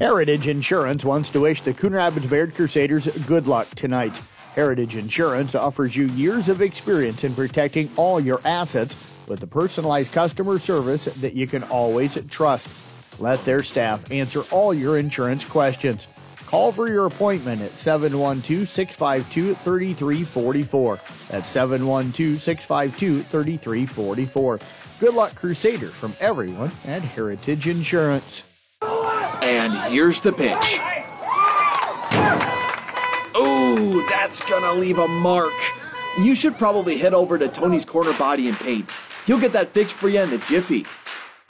Heritage Insurance wants to wish the Coon Rapids Bayard Crusaders good luck tonight. Heritage Insurance offers you years of experience in protecting all your assets with the personalized customer service that you can always trust. Let their staff answer all your insurance questions. Call for your appointment at 712 652 3344. That's 712 652 3344. Good luck, Crusader, from everyone at Heritage Insurance. And here's the pitch. Oh, that's gonna leave a mark. You should probably head over to Tony's Corner Body and Paint. He'll get that fixed for you in a jiffy.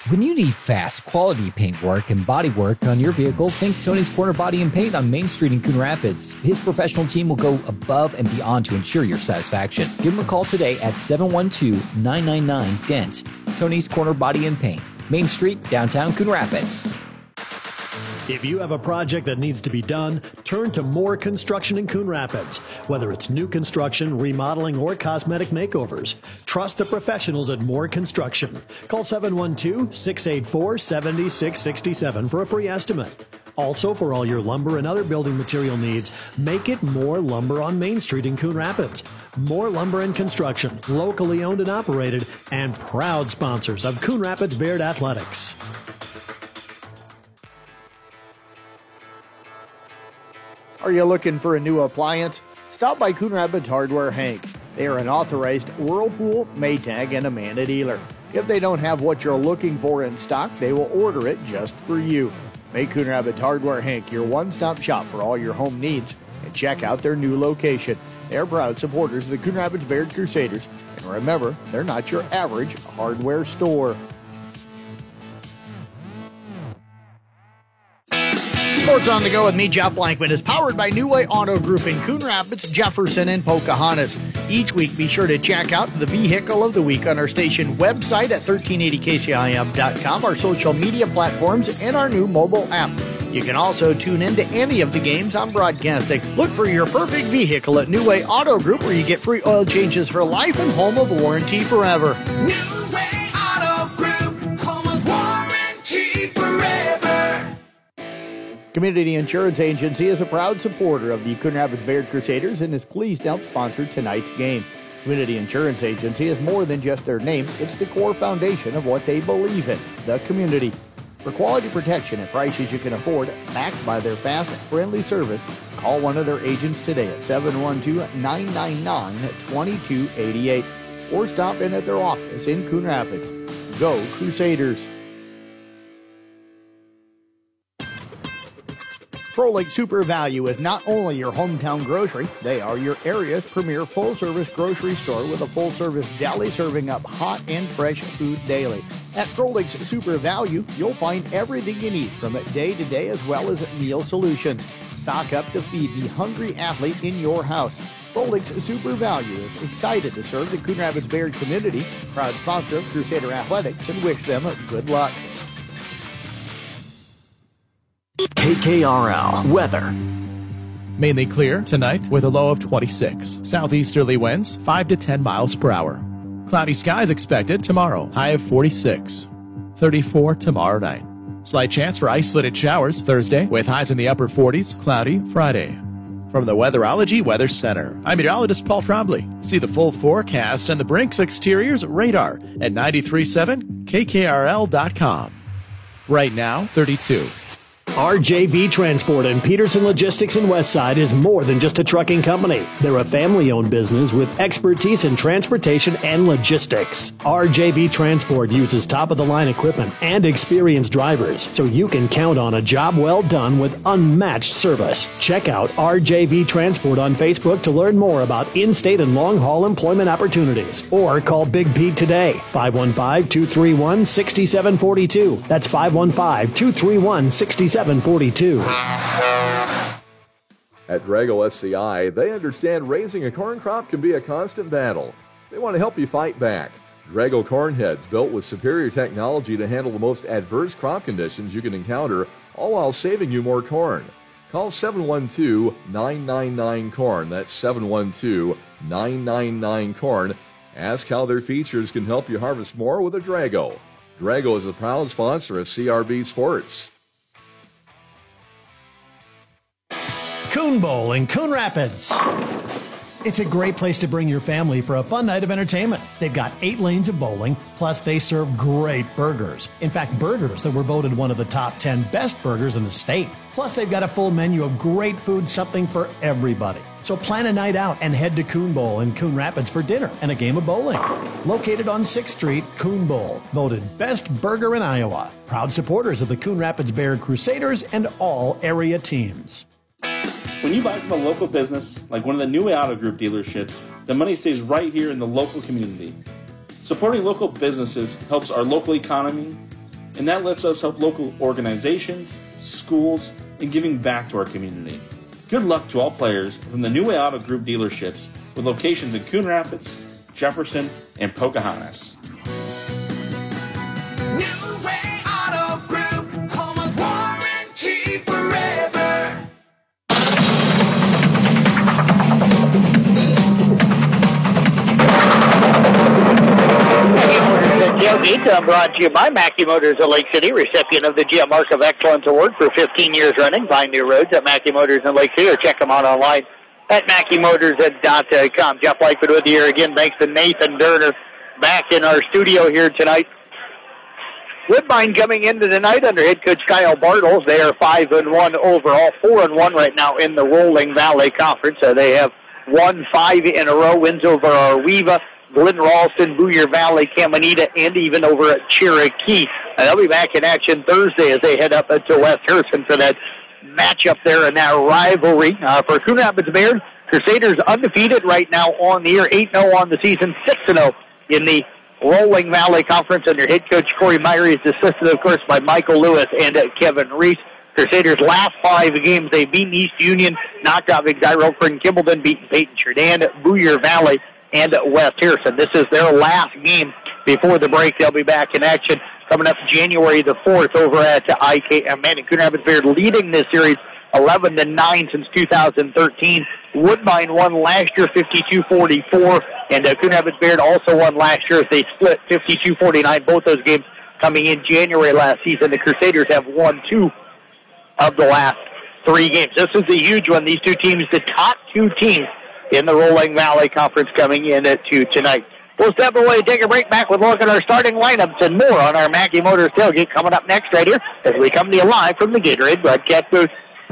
When you need fast, quality paint work and body work on your vehicle, think Tony's Corner Body and Paint on Main Street in Coon Rapids. His professional team will go above and beyond to ensure your satisfaction. Give him a call today at 712 999 DENT. Tony's Corner Body and Paint, Main Street, downtown Coon Rapids. If you have a project that needs to be done, turn to Moore Construction in Coon Rapids. Whether it's new construction, remodeling, or cosmetic makeovers, trust the professionals at Moore Construction. Call 712 684 7667 for a free estimate. Also, for all your lumber and other building material needs, make it Moore Lumber on Main Street in Coon Rapids. Moore Lumber and Construction, locally owned and operated, and proud sponsors of Coon Rapids Bayard Athletics. Are you looking for a new appliance? Stop by Coon Rapids Hardware Hank. They are an authorized Whirlpool, Maytag, and Amana dealer. If they don't have what you're looking for in stock, they will order it just for you. Make Coon Rapids Hardware Hank your one stop shop for all your home needs and check out their new location. They're proud supporters of the Coon Rapids Bayard Crusaders. And remember, they're not your average hardware store. Sports on the Go with me, Jeff Blankman, is powered by New Way Auto Group in Coon Rapids, Jefferson, and Pocahontas. Each week, be sure to check out the Vehicle of the Week on our station website at 1380kcim.com, our social media platforms, and our new mobile app. You can also tune in to any of the games I'm broadcasting. Look for your perfect vehicle at New Way Auto Group, where you get free oil changes for life and home of warranty forever. Community Insurance Agency is a proud supporter of the Coon Rapids Bayard Crusaders and is pleased to help sponsor tonight's game. Community Insurance Agency is more than just their name, it's the core foundation of what they believe in the community. For quality protection at prices you can afford, backed by their fast, friendly service, call one of their agents today at 712 999 2288 or stop in at their office in Coon Rapids. Go Crusaders! Froelich Super Value is not only your hometown grocery, they are your area's premier full service grocery store with a full service deli serving up hot and fresh food daily. At Froelich's Super Value, you'll find everything you need from day to day as well as meal solutions. Stock up to feed the hungry athlete in your house. Froelich's Super Value is excited to serve the Coon Rapids community, proud sponsor of Crusader Athletics, and wish them good luck. KKRL weather. Mainly clear tonight with a low of 26. Southeasterly winds 5 to 10 miles per hour. Cloudy skies expected tomorrow, high of 46. 34 tomorrow night. Slight chance for isolated showers Thursday with highs in the upper 40s, cloudy Friday. From the Weatherology Weather Center, I'm meteorologist Paul Trombley. See the full forecast and the Brinks Exteriors radar at 937KKRL.com. Right now, 32. RJV Transport and Peterson Logistics in Westside is more than just a trucking company. They're a family owned business with expertise in transportation and logistics. RJV Transport uses top of the line equipment and experienced drivers, so you can count on a job well done with unmatched service. Check out RJV Transport on Facebook to learn more about in state and long haul employment opportunities. Or call Big Pete today, 515 231 6742. That's 515 231 6742. At Drago SCI, they understand raising a corn crop can be a constant battle. They want to help you fight back. Drago corn heads built with superior technology to handle the most adverse crop conditions you can encounter, all while saving you more corn. Call 712 999 Corn. That's 712 999 Corn. Ask how their features can help you harvest more with a Drago. Drago is a proud sponsor of CRB Sports. Coon Bowl in Coon Rapids. It's a great place to bring your family for a fun night of entertainment. They've got eight lanes of bowling, plus they serve great burgers. In fact, burgers that were voted one of the top 10 best burgers in the state. Plus, they've got a full menu of great food, something for everybody. So plan a night out and head to Coon Bowl in Coon Rapids for dinner and a game of bowling. Located on 6th Street, Coon Bowl, voted best burger in Iowa. Proud supporters of the Coon Rapids Bayard Crusaders and all area teams. When you buy from a local business, like one of the New Auto Group dealerships, the money stays right here in the local community. Supporting local businesses helps our local economy, and that lets us help local organizations, schools, and giving back to our community. Good luck to all players from the New Way Auto Group dealerships with locations in Coon Rapids, Jefferson, and Pocahontas. Tailgate brought to you by Mackey Motors of Lake City, recipient of the GM Mark of Excellence Award for 15 years running. Find new roads at Mackey Motors in Lake City or check them out online at MackeyMotors.com. Jeff Lightfoot with you here again. Thanks to Nathan Durner back in our studio here tonight. Woodbine coming into the night under head coach Kyle Bartles. They are five and one overall, four and one right now in the Rolling Valley Conference. So they have won five in a row, wins over Ar-We-Va, Glen Ralston, Boyer Valley, Caminita, and even over at Cherokee. And they'll be back in action Thursday as they head up to West Harrison for that matchup there in that rivalry. Uh, for Coon Rapids Bayard, Crusaders undefeated right now on the year, 8-0 on the season, 6-0 in the Rolling Valley Conference under head coach Corey Meyer. He's assisted, of course, by Michael Lewis and uh, Kevin Reese. Crusaders' last five games, they've beaten East Union, knocked out Big McDyrrell, Spring Kimballton, beaten Peyton Churdan, Boyer Valley, and West Harrison. This is their last game before the break. They'll be back in action coming up January the 4th over at IKM. Man, and Coon Rapids Bayard leading this series 11 to 9 since 2013. Woodbine won last year 52-44, and uh, Coon Rapids Bayard also won last year as they split 52-49. Both those games coming in January last season. The Crusaders have won two of the last three games. This is a huge one. These two teams, the top two teams in the Rolling Valley Conference coming in at two tonight. We'll step away, take a break back with a look at our starting lineups and more on our Mackey Motors tailgate coming up next right here as we come to you live from the Gatorade broadcast booth.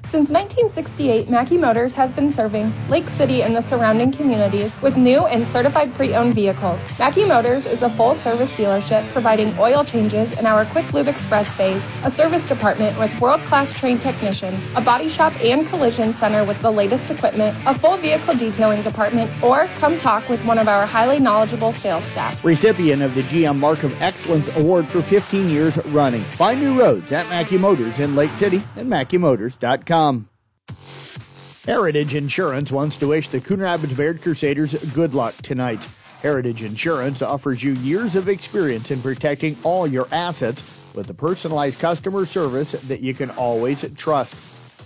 Since 1968, Mackey Motors has been serving Lake City and the surrounding communities with new and certified pre-owned vehicles. Mackey Motors is a full-service dealership providing oil changes in our Quick Lube Express bays, a service department with world-class trained technicians, a body shop and collision center with the latest equipment, a full vehicle detailing department, or come talk with one of our highly knowledgeable sales staff. Recipient of the GM Mark of Excellence Award for 15 years running. Find new roads at Mackey Motors in Lake City and MackeyMotors.com. Heritage Insurance wants to wish the Coon Rapids Bayard Crusaders good luck tonight. Heritage Insurance offers you years of experience in protecting all your assets with the personalized customer service that you can always trust.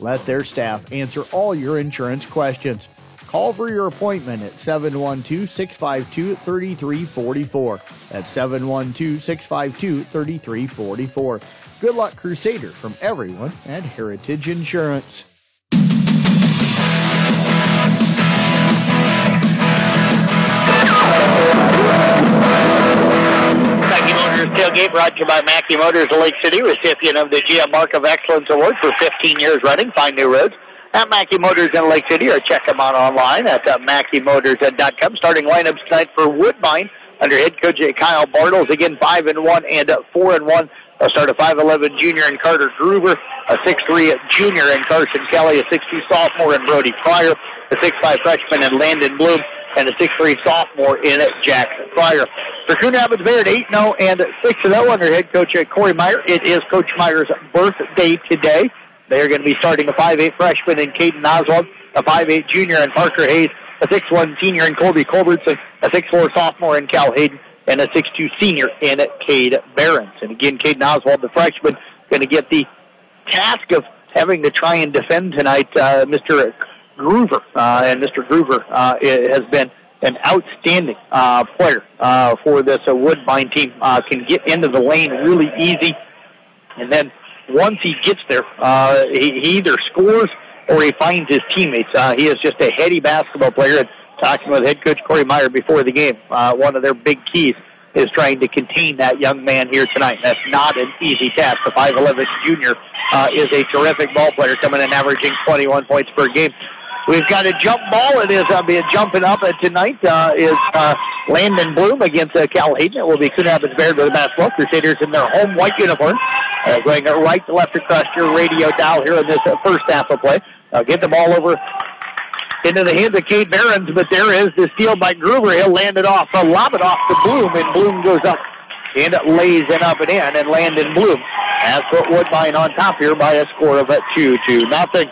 Let their staff answer all your insurance questions. Call for your appointment at 712 652 3344. That's 712 652 3344. Good luck, Crusader, from everyone at Heritage Insurance. Tailgate brought to you by Mackey Motors of Lake City, recipient of the GM Mark of Excellence Award for 15 years running. Find new roads at Mackey Motors in Lake City or check them out online at uh, MackeyMotors.com. Starting lineups tonight for Woodbine under head coach Kyle Bartles. Again, 5 and 1 and uh, 4 and 1. They'll start a 5'11 junior in Carter Gruber, a 6'3 junior in Carson Kelly, a 6'2 sophomore in Brody Pryor, a 6'5 freshman in Landon Bloom, and a 6'3 sophomore in Jackson Pryor. For Coon Rapids Bayard, 8-0 and 6-0 under head coach uh, Corey Meyer. It is Coach Meyer's birthday today. They are going to be starting a 5'8 freshman in Caden Oswald, a 5'8 junior in Parker Hayes, a 6'1 senior in Colby Culbertson, a 6'4 sophomore in Cal Hayden, and a 6'2 senior in Cade Behrens. And again, Caden Oswald, the freshman, going to get the task of having to try and defend tonight uh, Mr. Groover. Uh, and Mr. Groover uh, has been an outstanding uh, player uh, for this uh, Woodbine team. Uh, can get into the lane really easy. And then once he gets there, uh, he, he either scores or he finds his teammates. Uh, he is just a heady basketball player. And talking with head coach Corey Meyer before the game, uh, one of their big keys is trying to contain that young man here tonight. That's not an easy task. The 5'11 junior uh, is a terrific ball player, coming in averaging 21 points per game. We've got a jump ball. It is uh, jumping up uh, tonight uh, is uh, Landon Bloom against uh, Cal Hayden. It will be Coon Rapids Bayard with the basketball. Crusaders in their home white uniform, uh, going right to left across your radio dial here in this uh, first half of play. Uh, get the ball over into the hands of Cade Barons, but there is the steal by Gruber. He'll land it off, uh, lob it off to Bloom, and Bloom goes up and lays it up and in, and Landon Bloom has put Woodbine on top here by a score of a 2 to nothing.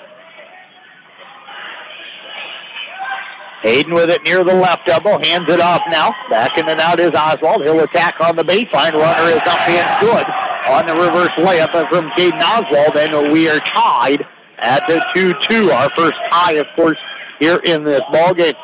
Hayden with it near the left elbow, hands it off now. Back in and out is Oswald. He'll attack on the baseline. Runner is up and good on the reverse layup from Caden Oswald, and we are tied at the 2-2. Our first tie, of course, here in this ball game.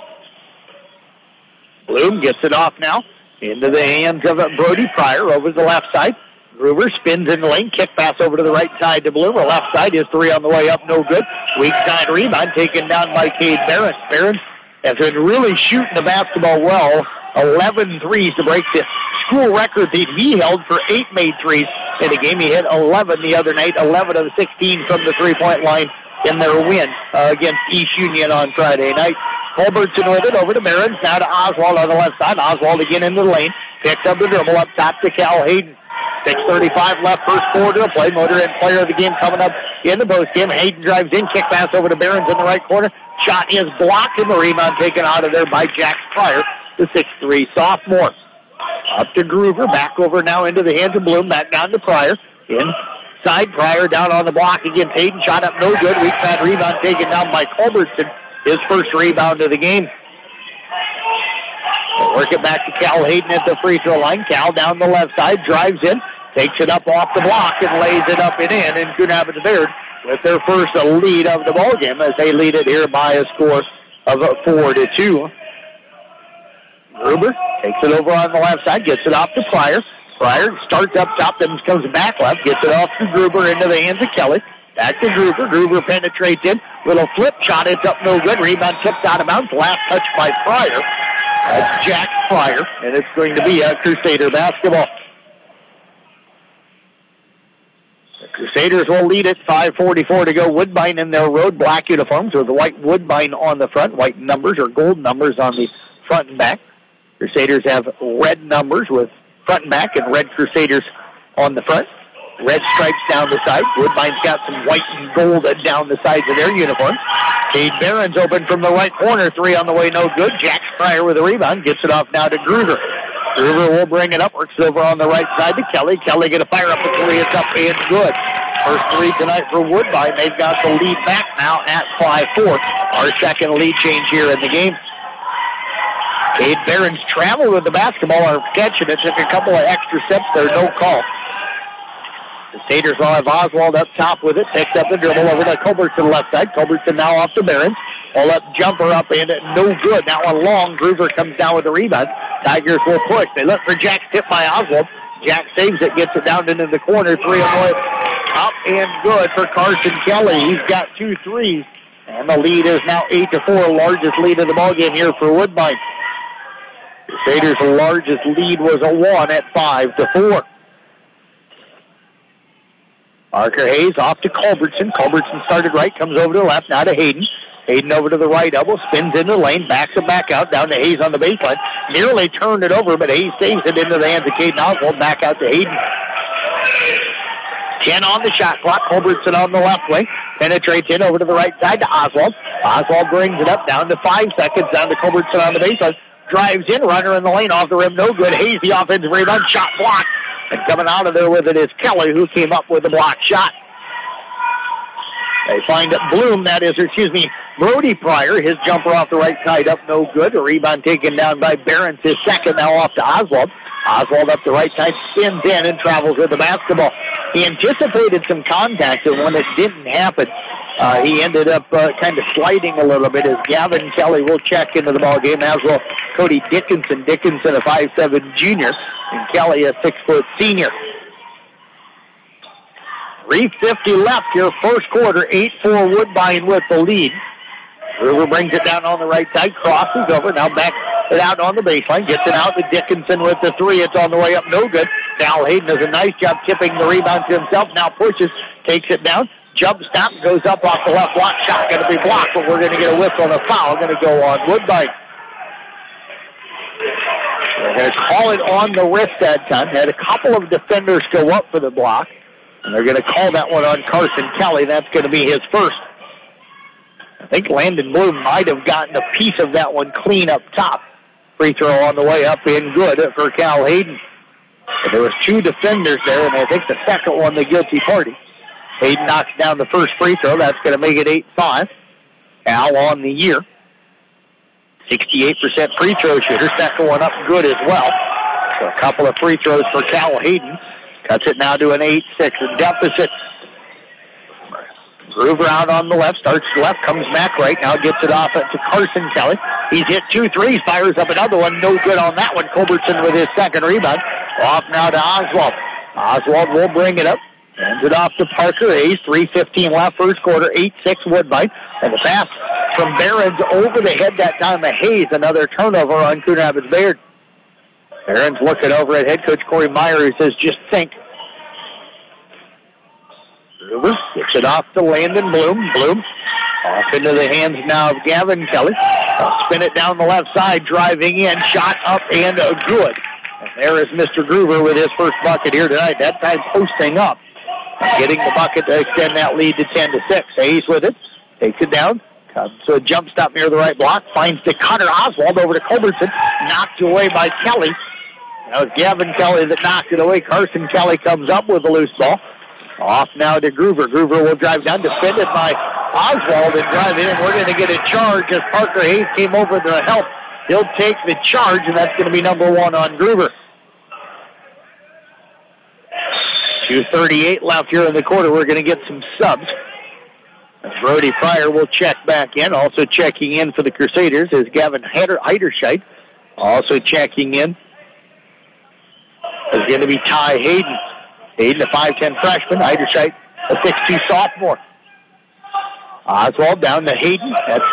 Bloom gets it off now into the hands of Brody Pryor over to the left side. Gruber spins in the lane, kick pass over to the right side to Bloomer. Left side is three on the way up, no good. Weak side rebound taken down by Cade Barron. Barron has been really shooting the basketball well. 11 threes to break the school record that he held for eight made threes in a game. He hit 11 the other night, 11 of 16 from the three-point line in their win uh, against East Union on Friday night. Culbertson with it over to Barons, now to Oswald on the left side. Oswald again in the lane, picks up the dribble up top to Cal Hayden. 6.35 left, first quarter of play. Motor and player of the game coming up in the post game. Hayden drives in, kick pass over to Barons in the right corner. Shot is blocked and the rebound taken out of there by Jack Pryor, the 6'3 sophomore. Up to Gruber, back over now into the hands of Bloom, back down to Pryor. Inside Pryor down on the block again. Hayden shot up no good. Weak side rebound taken down by Culbertson. His first rebound of the game. They'll work it back to Cal Hayden at the free throw line. Cal down the left side, drives in, takes it up off the block and lays it up and in. And Coon Rapids Bayard with their first lead of the ball game as they lead it here by a score of four to two. Gruber takes it over on the left side, gets it off to Pryor. Pryor starts up top, then comes back left, gets it off to Gruber into the hands of Kelly. Back to Gruber. Gruber penetrates in. Little flip shot. It's up no good. Rebound tipped out of bounds. Last touch by Pryor. That's Jack Pryor. And it's going to be a Crusader basketball. The Crusaders will lead it. 5.44 to go. Woodbine in their road black uniforms with white Woodbine on the front. White numbers or gold numbers on the front and back. Crusaders have red numbers with front and back and red Crusaders on the front. Red stripes down the side. Woodbine's got some white and gold down the sides of their uniforms. Cade Barron's open from the right corner. Three on the way, no good. Jack Pryor with a rebound. Gets it off now to Gruber. Gruber will bring it up. Works over on the right side to Kelly. Kelly going to fire up the three. It's up and good. First three tonight for Woodbine. They've got the lead back now at 5-4. Our second lead change here in the game. Cade Barron's traveled with the basketball are catching it. Took a couple of extra steps there. No call. The Staters will have Oswald up top with it. Picks up the dribble over to Culbertson left side. Culbertson now off to Barons. All up jumper up and no good. That one long. Gruber comes down with the rebound. Tigers will push. They look for Jack tip by Oswald. Jack saves it, gets it down into the corner. Three on the way. Up and good for Carson Kelly. He's got two threes. And the lead is now 8 to 4, largest lead of the ballgame here for Woodbine. Crusaders' largest lead was a 1 at 5 to 4. Parker Hayes off to Culbertson. Culbertson started right, comes over to the left, now to Hayden. Hayden over to the right elbow, spins into the lane, backs it back out, down to Hayes on the baseline. Nearly turned it over, but Hayes saves it into the hands of Caden Oswald, back out to Hayden. 10 on the shot clock. Culbertson on the left wing. Penetrates in over to the right side to Oswald. Oswald brings it up down to five seconds, down to Culbertson on the baseline. Drives in, runner in the lane, off the rim, no good. Hayes, the offensive rebound, shot blocked. And coming out of there with it is Kelly, who came up with the block shot. They find Bloom, that is, excuse me, Brody Pryor. His jumper off the right side up, no good. A rebound taken down by Barons. His second now off to Oswald. Oswald up the right side, spins in and travels with the basketball. He anticipated some contact, and when it didn't happen, uh, he ended up uh, kind of sliding a little bit as Gavin Kelly will check into the ball game, as will Cody Dickinson. Dickinson, a 5'7 junior, and Kelly, a 6 foot senior. 350 left here, first quarter, 8-4 Woodbine with the lead. River brings it down on the right side, crosses over, now back it out on the baseline, gets it out to Dickinson with the three. It's on the way up, no good. Cal Hayden does a nice job tipping the rebound to himself, now pushes, takes it down, jump stop, goes up off the left block shot, going to be blocked, but we're going to get a whistle and a foul, going to go on Woodbine. They're going to call it on the wrist that time. Had a couple of defenders go up for the block, and they're going to call that one on Carson Kelly. That's going to be his first. I think Landon Bloom might have gotten a piece of that one clean up top. Free throw on the way up in good for Cal Hayden. But there was two defenders there, and I think the second one the guilty party. Hayden knocks down the first free throw. That's going to make it 8-5. Cal on the year. 68% free throw shooter. Second one up good as well. So a couple of free throws for Cal Hayden. Cuts it now to an 8-6 deficit. Groover out on the left, starts left, comes back right, now gets it off to Carson Kelly. He's hit two threes, fires up another one, no good on that one. Culbertson with his second rebound. Off now to Oswald. Oswald will bring it up. Hands it off to Parker Hayes. 3.15 left, first quarter, 8-6 Woodbine. And the pass from Barons over the head that time of Hayes. Another turnover on Coon Rapids Bayard. Barons looking over at head coach Corey Meyer who says, just think. Gruber gets it off to Landon Bloom. Bloom off into the hands now of Gavin Kelly. Spin it down the left side, driving in, shot up and good. And there is Mr. Gruber with his first bucket here tonight. That time posting up, getting the bucket to extend that lead to 10 to 6. Hayes with it, takes it down, comes to a jump stop near the right block, finds the cutter Oswald over to Culbertson, knocked away by Kelly. Now it's Gavin Kelly that knocked it away. Carson Kelly comes up with a loose ball. Off now to Groover. Groover will drive down, defended by Oswald and drive in. We're going to get a charge as Parker Hayes came over to help. He'll take the charge, and that's going to be number one on Groover. 2.38 left here in the quarter. We're going to get some subs. Brody Pryor will check back in. Also checking in for the Crusaders is Gavin Heiderscheid. Also checking in is going to be Ty Hayden. Hayden, a 5'10 freshman. Heiderscheid, a 6'2 sophomore. Oswald down to Hayden. That's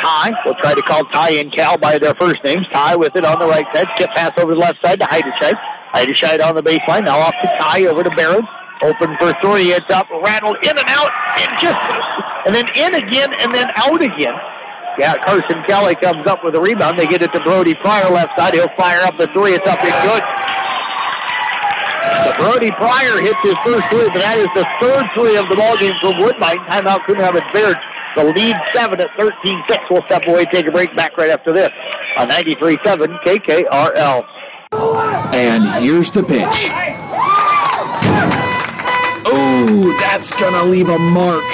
Ty. We'll try to call Ty and Cal by their first names. Ty with it on the right side. Skip pass over the left side to Heiderscheid. Heiderscheid on the baseline. Now off to Ty over to Barron. Open for three. It's up, rattled in and out, and just, and then in again, and then out again. Yeah, Carson Kelly comes up with a rebound. They get it to Brody Pryor left side. He'll fire up the three. It's up and good. So Brody Pryor hits his first three, but that is the third three of the ballgame for Woodbine. Timeout couldn't have it Beard. The lead seven at 13-6. We'll step away, take a break, back right after this on 93.7 KKRL. And here's the pitch. Oh, that's gonna leave a mark.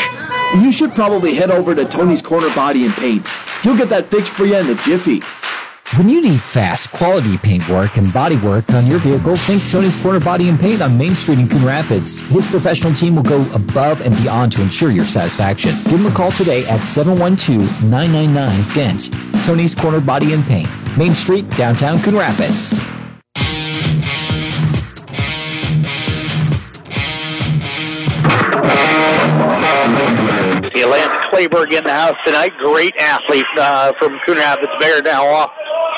You should probably head over to Tony's Corner Body and Paint. He'll get that fixed for you in a jiffy. When you need fast, quality paint work and body work on your vehicle, think Tony's Corner Body and Paint on Main Street in Coon Rapids. His professional team will go above and beyond to ensure your satisfaction. Give him a call today at 712-999-DENT. Tony's Corner Body and Paint, Main Street, downtown Coon Rapids. Lance Clayberg in the house tonight. Great athlete uh, from Coon Rapids Bayard now off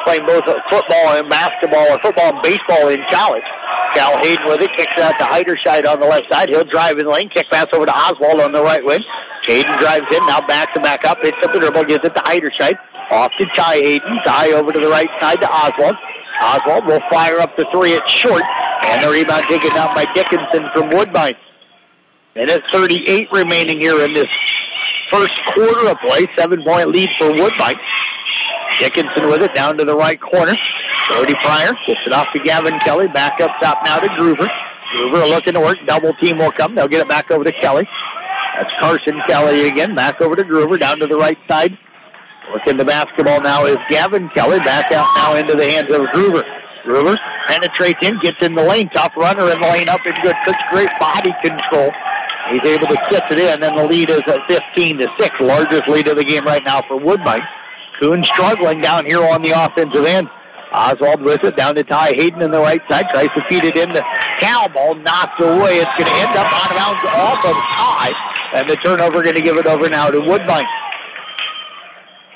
playing both football and basketball or football and baseball in college. Cal Hayden with it, kicks out to Heiderscheid on the left side. He'll drive in the lane, kick pass over to Oswald on the right wing. Hayden drives in, now back to back up, hits up the dribble, gives it to Heiderscheid. Off to Ty Hayden. Ty over to the right side to Oswald. Oswald will fire up the three. It's short. And the rebound taken out by Dickinson from Woodbine. And Minute 38 remaining here in this first quarter of play. Seven-point lead for Woodbine. Dickinson with it down to the right corner. Brody Pryor gets it off to Gavin Kelly. Back up top now to Groover. Groover looking to work. Double team will come. They'll get it back over to Kelly. That's Carson Kelly again. Back over to Groover. Down to the right side. Looking the basketball now is Gavin Kelly. Back out now into the hands of Groover. Groover penetrates in, gets in the lane. Tough runner in the lane up and good. Such great body control. He's able to kiss it in, and the lead is at 15 to 6. Largest lead of the game right now for Woodbine. Coon struggling down here on the offensive end. Oswald with it down to Ty Hayden on the right side. Tries to feed it into Cal. Ball knocked away. It's going to end up out of bounds off of Ty. And the turnover going to give it over now to Woodbine.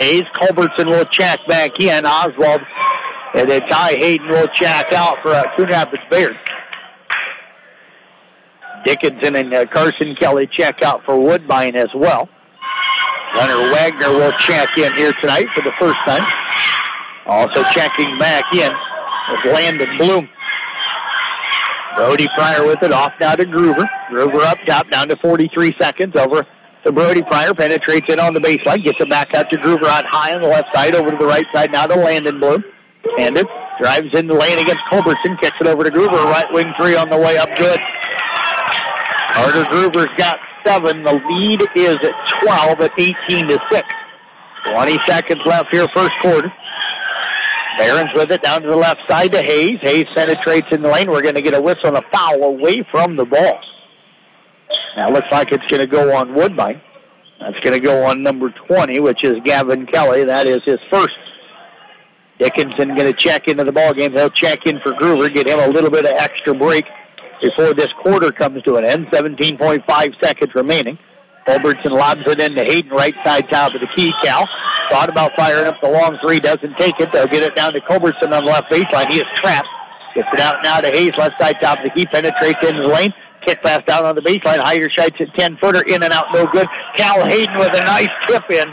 Hayes Culbertson will check back in. Oswald and then Ty Hayden will check out for uh, Coon Rapids Bayard. Dickinson and uh, Carson Kelly check out for Woodbine as well. Leonard Wagner will check in here tonight for the first time. Also checking back in is Landon Bloom. Brody Pryor with it off now to Groover. Groover up top down to 43 seconds over to Brody Pryor. Penetrates in on the baseline. Gets it back out to Groover out high on the left side over to the right side now to Landon Bloom. And it drives in the lane against Culbertson. Kicks it over to Groover. Right wing three on the way up good. Carter Groover's got seven. The lead is at 12 at 18 to 6. 20 seconds left here, first quarter. Barons with it down to the left side to Hayes. Hayes penetrates in the lane. We're going to get a whistle and a foul away from the ball. Now looks like it's going to go on Woodbine. That's going to go on number 20, which is Gavin Kelly. That is his first. Dickinson going to check into the ball game. He'll check in for Groover, get him a little bit of extra break before this quarter comes to an end. 17.5 seconds remaining. Culbertson lobs it into Hayden, right side top of the key. Cal thought about firing up the long three, doesn't take it. They'll get it down to Culbertson on the left baseline. He is trapped. Gets it out now to Hayes, left side top of the key, penetrates into the lane. Kick pass down on the baseline. Heiderscheid's at 10 footer, in and out, no good. Cal Hayden with a nice tip in.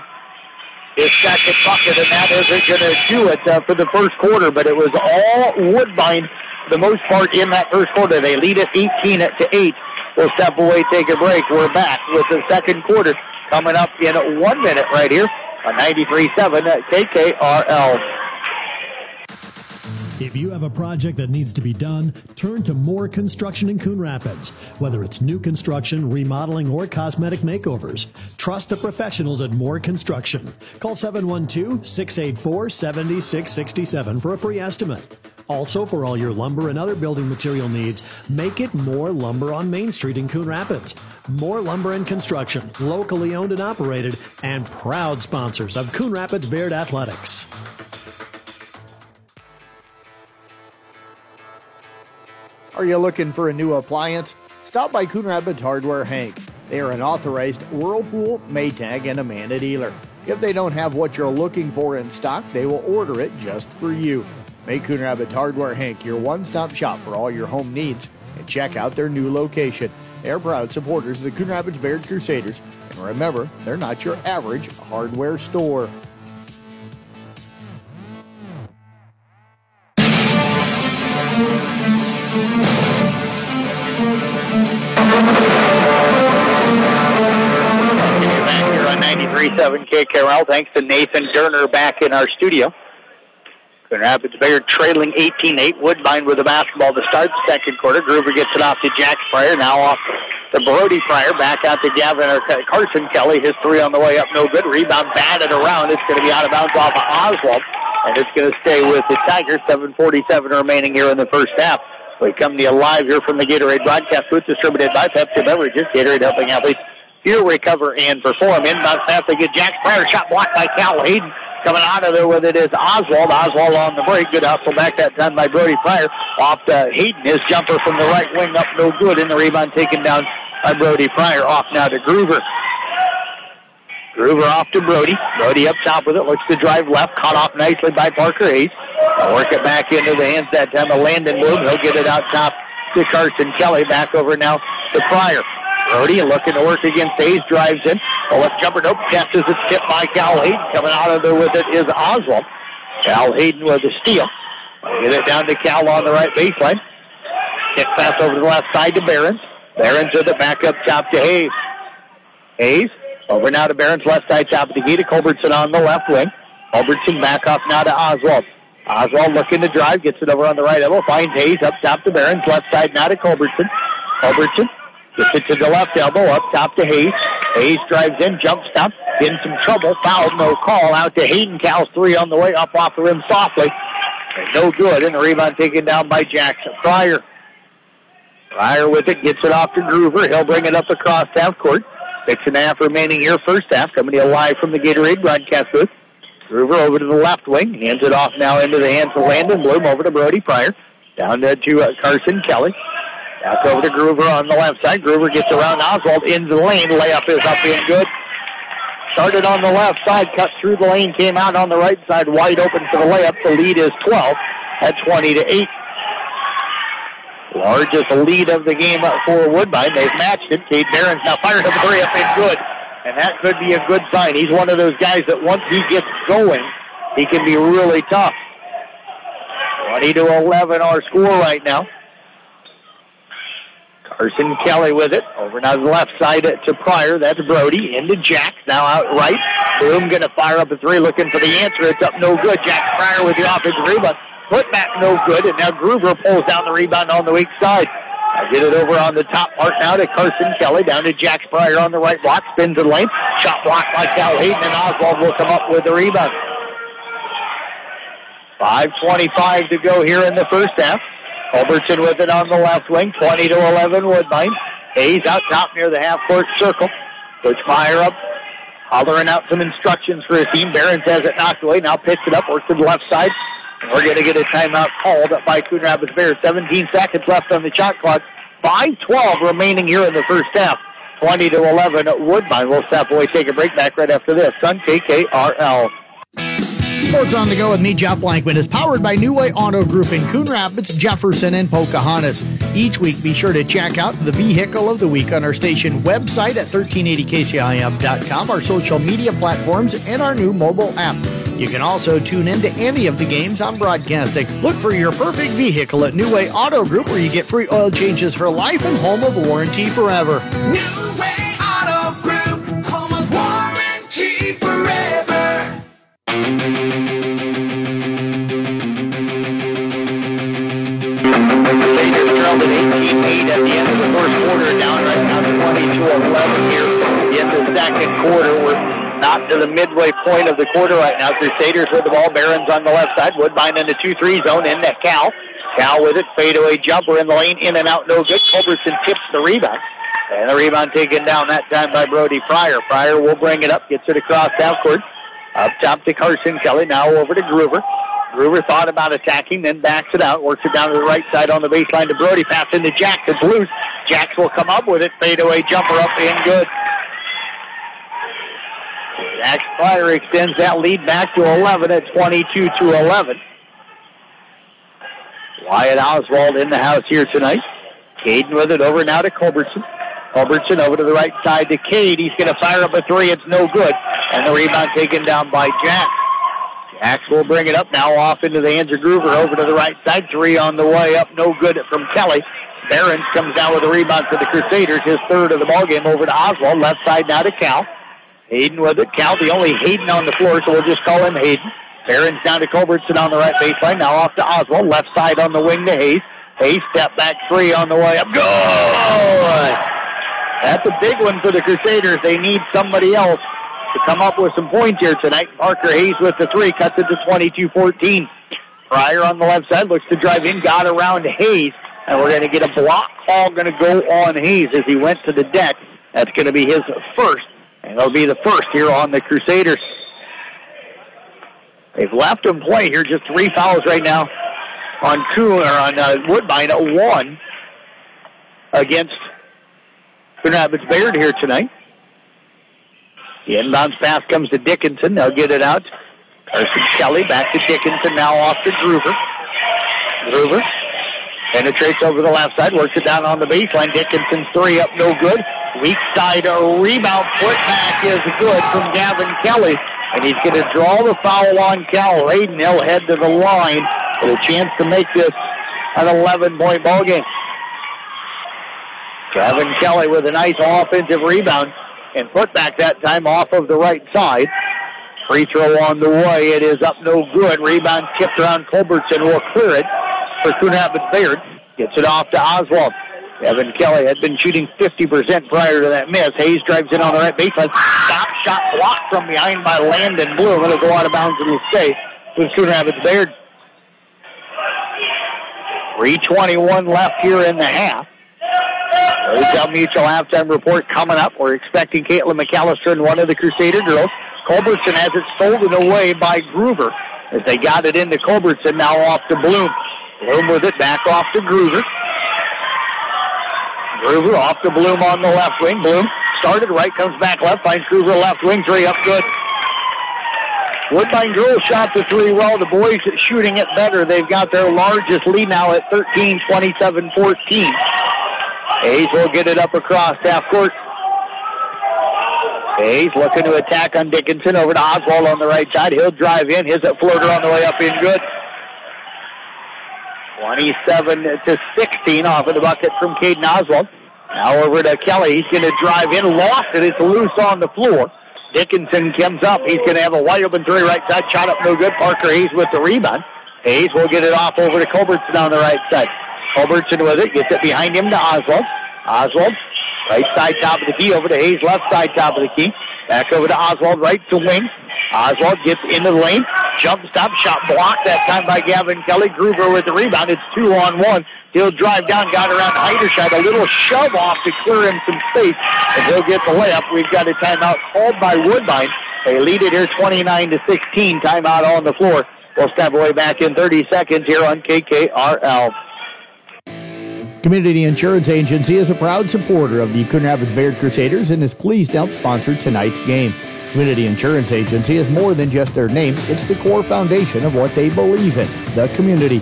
His second bucket, and that isn't going to do it uh, for the first quarter, but it was all Woodbine the most part in that first quarter. They lead it 18 to 8. We'll step away, take a break. We're back with the second quarter coming up in one minute right here on 93.7 at KKRL. If you have a project that needs to be done, turn to Moore Construction in Coon Rapids. Whether it's new construction, remodeling, or cosmetic makeovers, trust the professionals at Moore Construction. Call 712 684 7667 for a free estimate. Also, for all your lumber and other building material needs, make it Moore Lumber on Main Street in Coon Rapids. Moore Lumber and Construction, locally owned and operated, and proud sponsors of Coon Rapids Bayard Athletics. Are you looking for a new appliance? Stop by Coon Rapids Hardware Hank. They are an authorized Whirlpool, Maytag, and Amana dealer. If they don't have what you're looking for in stock, they will order it just for you. Make Coon Rapids Hardware Hank your one-stop shop for all your home needs and check out their new location. They're proud supporters of the Coon Rapids Bayard Crusaders. And remember, they're not your average hardware store. Back here on 93.7 KKRL. Thanks to Nathan Derner back in our studio. Coon Rapids Bayard trailing 18-8. Woodbine with the basketball to start the second quarter. Groover gets it off to Jack Pryor. Now off to Brody Pryor. Back out to Gavin or Carson Kelly. His three on the way up, no good. Rebound batted around. It's going to be out of bounds off of Oswald. And it's going to stay with the Tigers. 7.47 remaining here in the first half. We come to you live here from the Gatorade broadcast booth distributed by Pepsi Beverages. Gatorade helping athletes here recover and perform. Inbound pass they get Jack Pryor. Shot blocked by Cal Hayden. Coming out of there with it is Oswald. Oswald on the break. Good hustle back that time by Brody Pryor. Off to Hayden. His jumper from the right wing up no good. And the rebound taken down by Brody Pryor. Off now to Groover. Groover off to Brody. Brody up top with it. Looks to drive left. Caught off nicely by Parker Hayes. Now work it back into the hands that time of Landon Bloom. He'll get it out top to Carson Kelly. Back over now to Pryor. Brody looking to work against Hayes. Drives in. The left jumper. Nope. Catches it. Tipped by Cal Hayden. Coming out of there with it is Oswald. Cal Hayden with the steal. Get it down to Cal on the right baseline. Kick pass over the left side to Barons. Barons with the back up top to Hayes. Hayes over now to Barron's left side top of the key to Culbertson on the left wing. Culbertson back off now to Oswald. Oswald looking to drive, gets it over on the right elbow, finds Hayes up top to Barron's left side now to Culbertson. Culbertson gets it to the left elbow, up top to Hayes. Hayes drives in, jump stop, in some trouble, foul, no call, out to Hayden. Cal's three on the way, up off the rim softly. No good, and the rebound taken down by Jackson. Pryor. Pryor with it, gets it off to Groover. He'll bring it up across half court. Six and a half remaining here, first half. Coming alive from the Gatorade broadcast booth. Groover over to the left wing, hands it off now into the hands of Landon Bloom over to Brody Pryor. Down to, to uh, Carson Kelly. Back over to Groover on the left side. Groover gets around Oswald into the lane. Layup is up and good. Started on the left side, cut through the lane, came out on the right side, wide open for the layup. The lead is 12 at 20 to 8. Largest lead of the game for Woodbine. They've matched it. Cade Barron's now fired up three up and good. And that could be a good sign. He's one of those guys that once he gets going, he can be really tough. 20 to 11 our score right now. Carson Kelly with it. Over now to the left side to Pryor. That's Brody. Into Jack. Now out right. Boom going to fire up a three looking for the answer. It's up no good. Jack Pryor with the offensive rebound. Put back no good. And now Groover pulls down the rebound on the weak side. I get it over on the top part now to Carson Kelly. Down to Jack Pryor on the right block. Spins in length, Shot blocked by Cal. And Oswald will come up with the rebound. 5.25 to go here in the first half. Culbertson with it on the left wing, 20 to 11 Woodbine. Hayes out top near the half court circle. Coach Meyer up, hollering out some instructions for his team. Barons has it knocked away, now picks it up, works to the left side. And we're going to get a timeout called by Coon Rapids Bayard. 17 seconds left on the shot clock. 5-12 remaining here in the first half. 20 to 11 Woodbine. We'll step away, take a break back right after this on KKRL. Sports on the go with me, Jeff Blankman, is powered by New Way Auto Group in Coon Rapids, Jefferson, and Pocahontas. Each week, be sure to check out the vehicle of the week on our station website at 1380kcim.com, our social media platforms, and our new mobile app. You can also tune in to any of the games I'm broadcasting. Look for your perfect vehicle at New Way Auto Group, where you get free oil changes for life and home of warranty forever. New Way on the left side. Woodbine in the 2-3 zone. In that Cal. Cal with it. Fadeaway jumper in the lane. In and out. No good. Culbertson tips the rebound. And the rebound taken down that time by Brody Pryor. Pryor will bring it up. Gets it across half court. Up top to Carson Kelly. Now over to Groover. Groover thought about attacking, then backs it out, works it down to the right side on the baseline to Brody. Pass into Jack. It's loose. Jacks will come up with it. Fadeaway jumper up and good. Jack Pryor extends that lead back to 11 at 22 to 11. Wyatt Oswald in the house here tonight. Caden with it over now to Culbertson. Culbertson over to the right side to Cade. He's going to fire up a three. It's no good. And the rebound taken down by Jack. Jacks will bring it up now off into the hands of Groover over to the right side. Three on the way up. No good from Kelly. Barons comes down with a rebound for the Crusaders. His third of the ball game over to Oswald. Left side now to Cal. Hayden with it. Cal, the only Hayden on the floor, so we'll just call him Hayden. Barons down to Culbertson on the right baseline. Now off to Oswald. Left side on the wing to Hayes. Hayes step back three on the way up. Good! That's a big one for the Crusaders. They need somebody else to come up with some points here tonight. Parker Hayes with the three, cuts it to 22-14. Pryor on the left side looks to drive in, got around Hayes, and we're going to get a block call going to go on Hayes as he went to the deck. That's going to be his first, and it'll be the first here on the Crusaders. They've left him play here, just three fouls right now on Coon or on uh, Woodbine at one against Rapids Bayard here tonight. The inbounds pass comes to Dickinson. They'll get it out. Carson Kelly back to Dickinson. Now off to Groover. Groover penetrates over the left side. Works it down on the baseline. Dickinson's three up, no good. Weak side a rebound. Putback is good from Gavin Kelly. And he's going to draw the foul on Cal. Hayden, he'll head to the line with a chance to make this an 11-point ball game. Gavin Kelly with a nice offensive rebound and put back that time off of the right side. Free throw on the way. It is up no good. Rebound tipped around Culbertson will clear it for Rapids Bayard. Gets it off to Oswald. Evan Kelly had been shooting 50% prior to that miss. Hayes drives in on the right baseline. Stop shot blocked from behind by Landon Bloom. It'll go out of bounds and will stay with Coon Bayard. 321 left here in the half. Roselle Mutual halftime report coming up. We're expecting Caitlin McAllister and one of the Crusader girls Culbertson has it stolen away by Groover. As they got it into Culbertson, now off to Bloom. Bloom with it back off to Groover. Groover off to Bloom on the left wing. Bloom started right, comes back left, finds Groover left wing, three up good. Woodbine girls shot the three well. The boys shooting it better. They've got their largest lead now at 13, 27, 14. Hayes will get it up across half court. Hayes looking to attack on Dickinson over to Oswald on the right side. He'll drive in. His floater on the way up in good. 27 to 16 off of the bucket from Caden Oswald. Now over to Kelly. He's going to drive in. Lost it. It's loose on the floor. Dickinson comes up. He's going to have a wide open three right side. Shot up no good. Parker Hayes with the rebound. Hayes will get it off over to Culbertson on the right side. Culbertson with it. Gets it behind him to Oswald. Oswald, right side top of the key. Over to Hayes, left side top of the key. Back over to Oswald, right to wing. Oswald gets into the lane. Jump stop shot blocked that time by Gavin Kelly. Gruber with the rebound. It's two on one. He'll drive down, got around Heiderscheid. A little shove off to clear him some space, and he'll get the layup. We've got a timeout called by Woodbine. They lead it here 29 to 16. Timeout on the floor. We'll step away back in 30 seconds here on KKRL. Community Insurance Agency is a proud supporter of the Coon Rapids Bayard Crusaders and is pleased to help sponsor tonight's game. Community Insurance Agency is more than just their name, it's the core foundation of what they believe in, the community.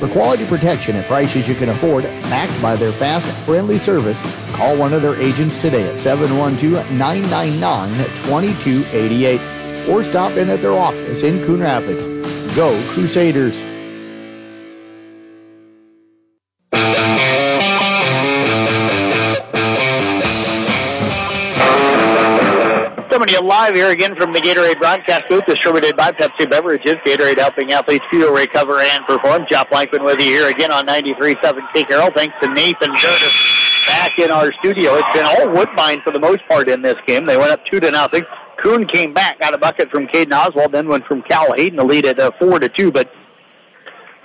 For quality protection at prices you can afford, backed by their fast, friendly service, call one of their agents today at 712-999-2288 or stop in at their office in Coon Rapids. Go Crusaders! Live here again from the Gatorade broadcast booth, distributed by Pepsi Beverages. Gatorade helping athletes feel, recover, and perform. Jeff Blankman with you here again on 93.7 K Carroll. Thanks to Nathan Curtis back in our studio. It's been all Woodbine for the most part in this game. They went up two to nothing. Coon came back, got a bucket from Caden Oswald, then went from Cal Hayden to lead at uh, four to two. But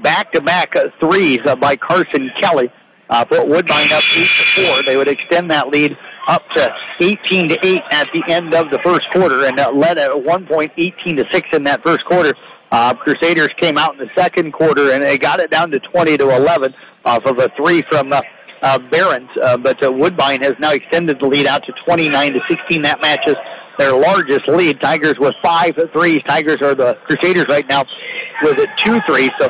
back-to-back uh, threes uh, by Carson Kelly uh, put Woodbine up eight to four. They would extend that lead up to 18 to 8 at the end of the first quarter and uh, led at one point 18 to 6 in that first quarter. Uh, Crusaders came out in the second quarter and they got it down to 20 to 11 off of a three from uh, uh, Barons. Uh, but uh, Woodbine has now extended the lead out to 29 to 16. That matches their largest lead. Tigers with five threes. Tigers are the Crusaders right now with a two threes. So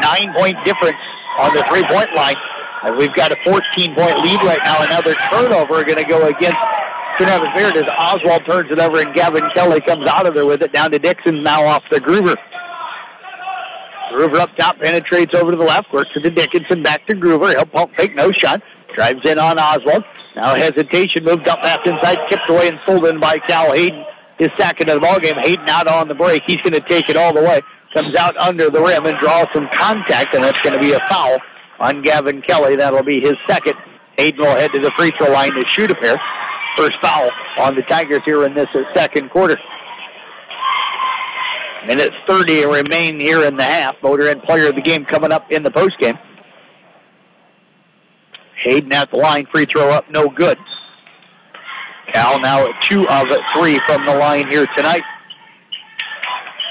nine point difference on the three point line. And we've got a 14 point lead right now. Another turnover going to go against Rapids Bayard as Oswald turns it over and Gavin Kelly comes out of there with it down to Dixon now off the Gruber. Gruber up top penetrates over to the left, works to the Dickinson, back to Gruber. He'll pump fake, no shot. Drives in on Oswald. Now hesitation, moved up pass inside, tipped away and pulled in by Cal Hayden. His second of the ballgame. Hayden out on the break. He's going to take it all the way. Comes out under the rim and draws some contact, and that's going to be a foul on Gavin Kelly. That'll be his second. Hayden will head to the free throw line to shoot a pair. First foul on the Tigers here in this second quarter. Minute 30 remain here in the half. Voter and player of the game coming up in the postgame. Hayden at the line, free throw up, no good. Cal now at two of three from the line here tonight.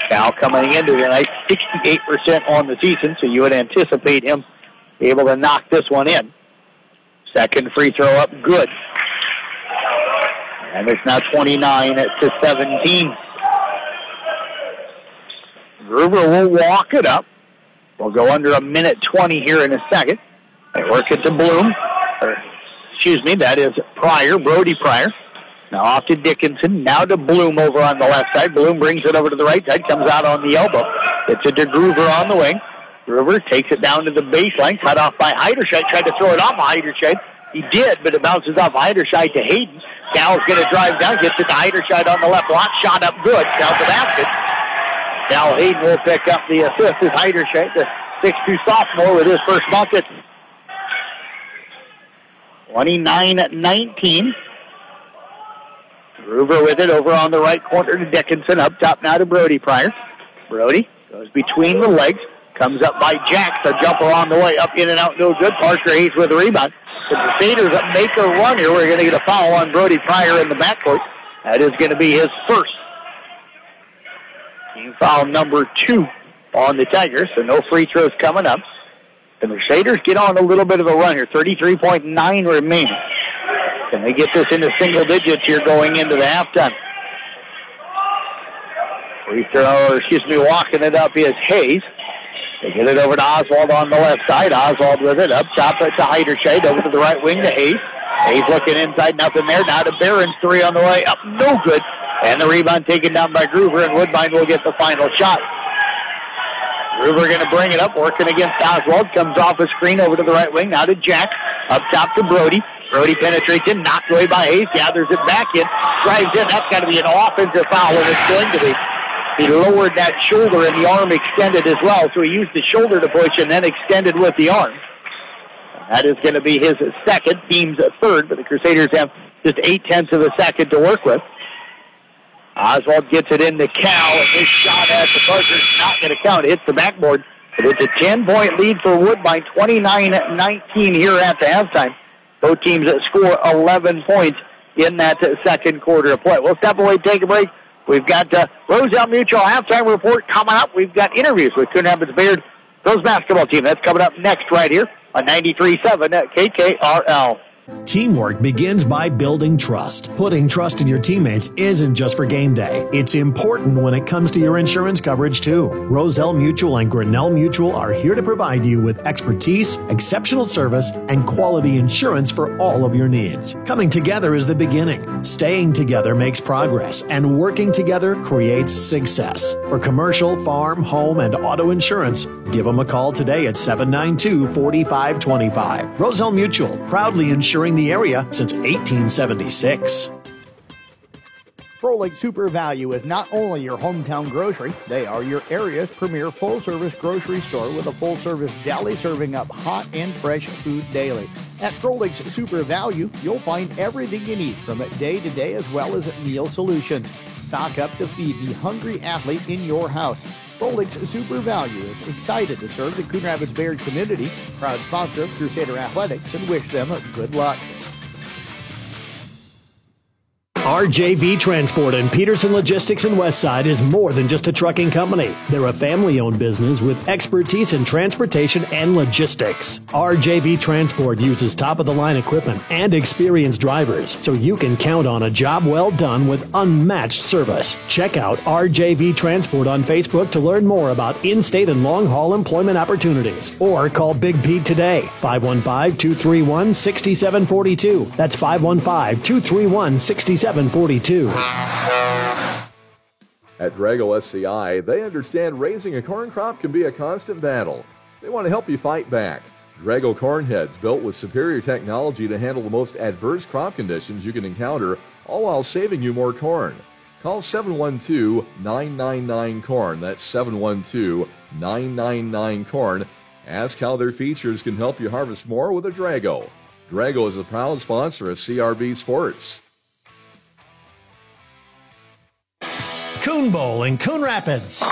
Cal coming into tonight, 68% on the season, so you would anticipate him able to knock this one in. Second free throw up, good. And it's now 29 to 17. Gruber will walk it up. We'll go under a minute 20 here in a second. They work it to Bloom. Or, excuse me, that is Pryor, Brody Pryor. Now off to Dickinson. Now to Bloom over on the left side. Bloom brings it over to the right side. Comes out on the elbow. It's a DeGruber on the wing. Gruber takes it down to the baseline. Cut off by Heiderscheid. Tried to throw it off Heiderscheid. He did, but it bounces off Heiderscheid to Hayden. Cal's going to drive down. Gets it to Heiderscheid on the left block. Shot up good. Down the basket. Cal Hayden will pick up the assist as Heiderscheid, the 6'2 sophomore, with his first bucket. 29-19. Gruber with it over on the right corner to Dickinson. Up top now to Brody Pryor. Brody goes between the legs. Comes up by Jax. A jumper on the way. Up in and out. No good. Parker Hayes with the rebound. The Crusaders make a run here. We're going to get a foul on Brody Pryor in the backcourt. That is going to be his first. team foul number two on the Tigers, so no free throws coming up. The Crusaders get on a little bit of a run here, 33.9 remaining. Can they get this into single digits here going into the halftime? Free throw, excuse me, walking it up is Hayes. They get it over to Oswald on the left side. Oswald with it up top to Heiderscheid, over to the right wing to Hayes. Hayes looking inside, nothing there. Now to Barons three on the way up, no good. And the rebound taken down by Gruber, and Woodbine will get the final shot. Gruber going to bring it up, working against Oswald. Comes off a screen over to the right wing. Now to Jax. Up top to Brody. Brody penetrates in, knocked away by Hayes, gathers it back in, drives in. That's got to be an offensive foul, and it's going to be. He lowered that shoulder and the arm extended as well, so he used the shoulder to push and then extended with the arm. That is going to be his second, team's third, but the Crusaders have just eight tenths of a second to work with. Oswald gets it into Cal, and his shot at the buzzer is not going to count. It hits the backboard. But it's a 10-point lead for Woodbine, 29-19 here at the halftime. Both teams score 11 points in that second quarter of play. We'll step away, take a break. We've got uh, Roselle Mutual halftime report coming up. We've got interviews with Coon Rapids Bayard girls basketball team. That's coming up next right here on 93.7 at KKRL. Teamwork begins by building trust. Putting trust in your teammates isn't just for game day. It's important when it comes to your insurance coverage too. Roselle Mutual and Grinnell Mutual are here to provide you with expertise, exceptional service, and quality insurance for all of your needs. Coming together is the beginning. Staying together makes progress, and working together creates success. For commercial, farm, home, and auto insurance, give them a call today at 792 4525. Roselle Mutual, proudly insuring the area since 1876. Froelich Super Value is not only your hometown grocery, they are your area's premier full service grocery store with a full service deli serving up hot and fresh food daily. At Froelich's Super Value, you'll find everything you need from day to day as well as meal solutions. Stock up to feed the hungry athlete in your house. Froelich's Super Value is excited to serve the Coon Rapids community, proud sponsor of Crusader Athletics, and wish them good luck. RJV Transport and Peterson Logistics in Westside is more than just a trucking company. They're a family owned business with expertise in transportation and logistics. RJV Transport uses top of the line equipment and experienced drivers, so you can count on a job well done with unmatched service. Check out RJV Transport on Facebook to learn more about in state and long haul employment opportunities, or call Big Pete today, 515 231 6742. That's 515 231 6742. At Drago SCI, they understand raising a corn crop can be a constant battle. They want to help you fight back. Drago corn heads built with superior technology to handle the most adverse crop conditions you can encounter, all while saving you more corn. Call 712 999 Corn. That's 712 999 Corn. Ask how their features can help you harvest more with a Drago. Drago is a proud sponsor of CRB Sports. Coon Bowl in Coon Rapids.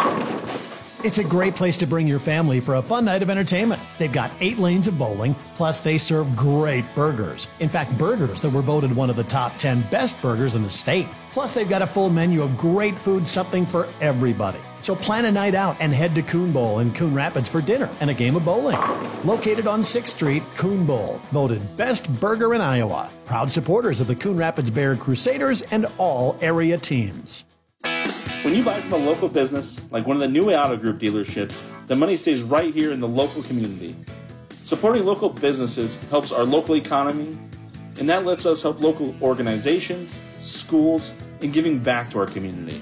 It's a great place to bring your family for a fun night of entertainment. They've got eight lanes of bowling, plus they serve great burgers. In fact, burgers that were voted one of the top 10 best burgers in the state. Plus, they've got a full menu of great food, something for everybody. So plan a night out and head to Coon Bowl in Coon Rapids for dinner and a game of bowling. Located on 6th Street, Coon Bowl, voted best burger in Iowa. Proud supporters of the Coon Rapids Bayard Crusaders and all area teams. When you buy from a local business, like one of the New Way Auto Group dealerships, the money stays right here in the local community. Supporting local businesses helps our local economy, and that lets us help local organizations, schools, and giving back to our community.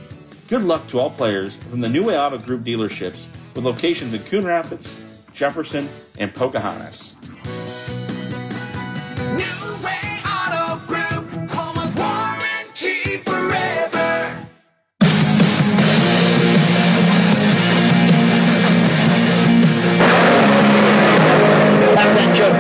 Good luck to all players from the New Way Auto Group dealerships with locations in Coon Rapids, Jefferson, and Pocahontas.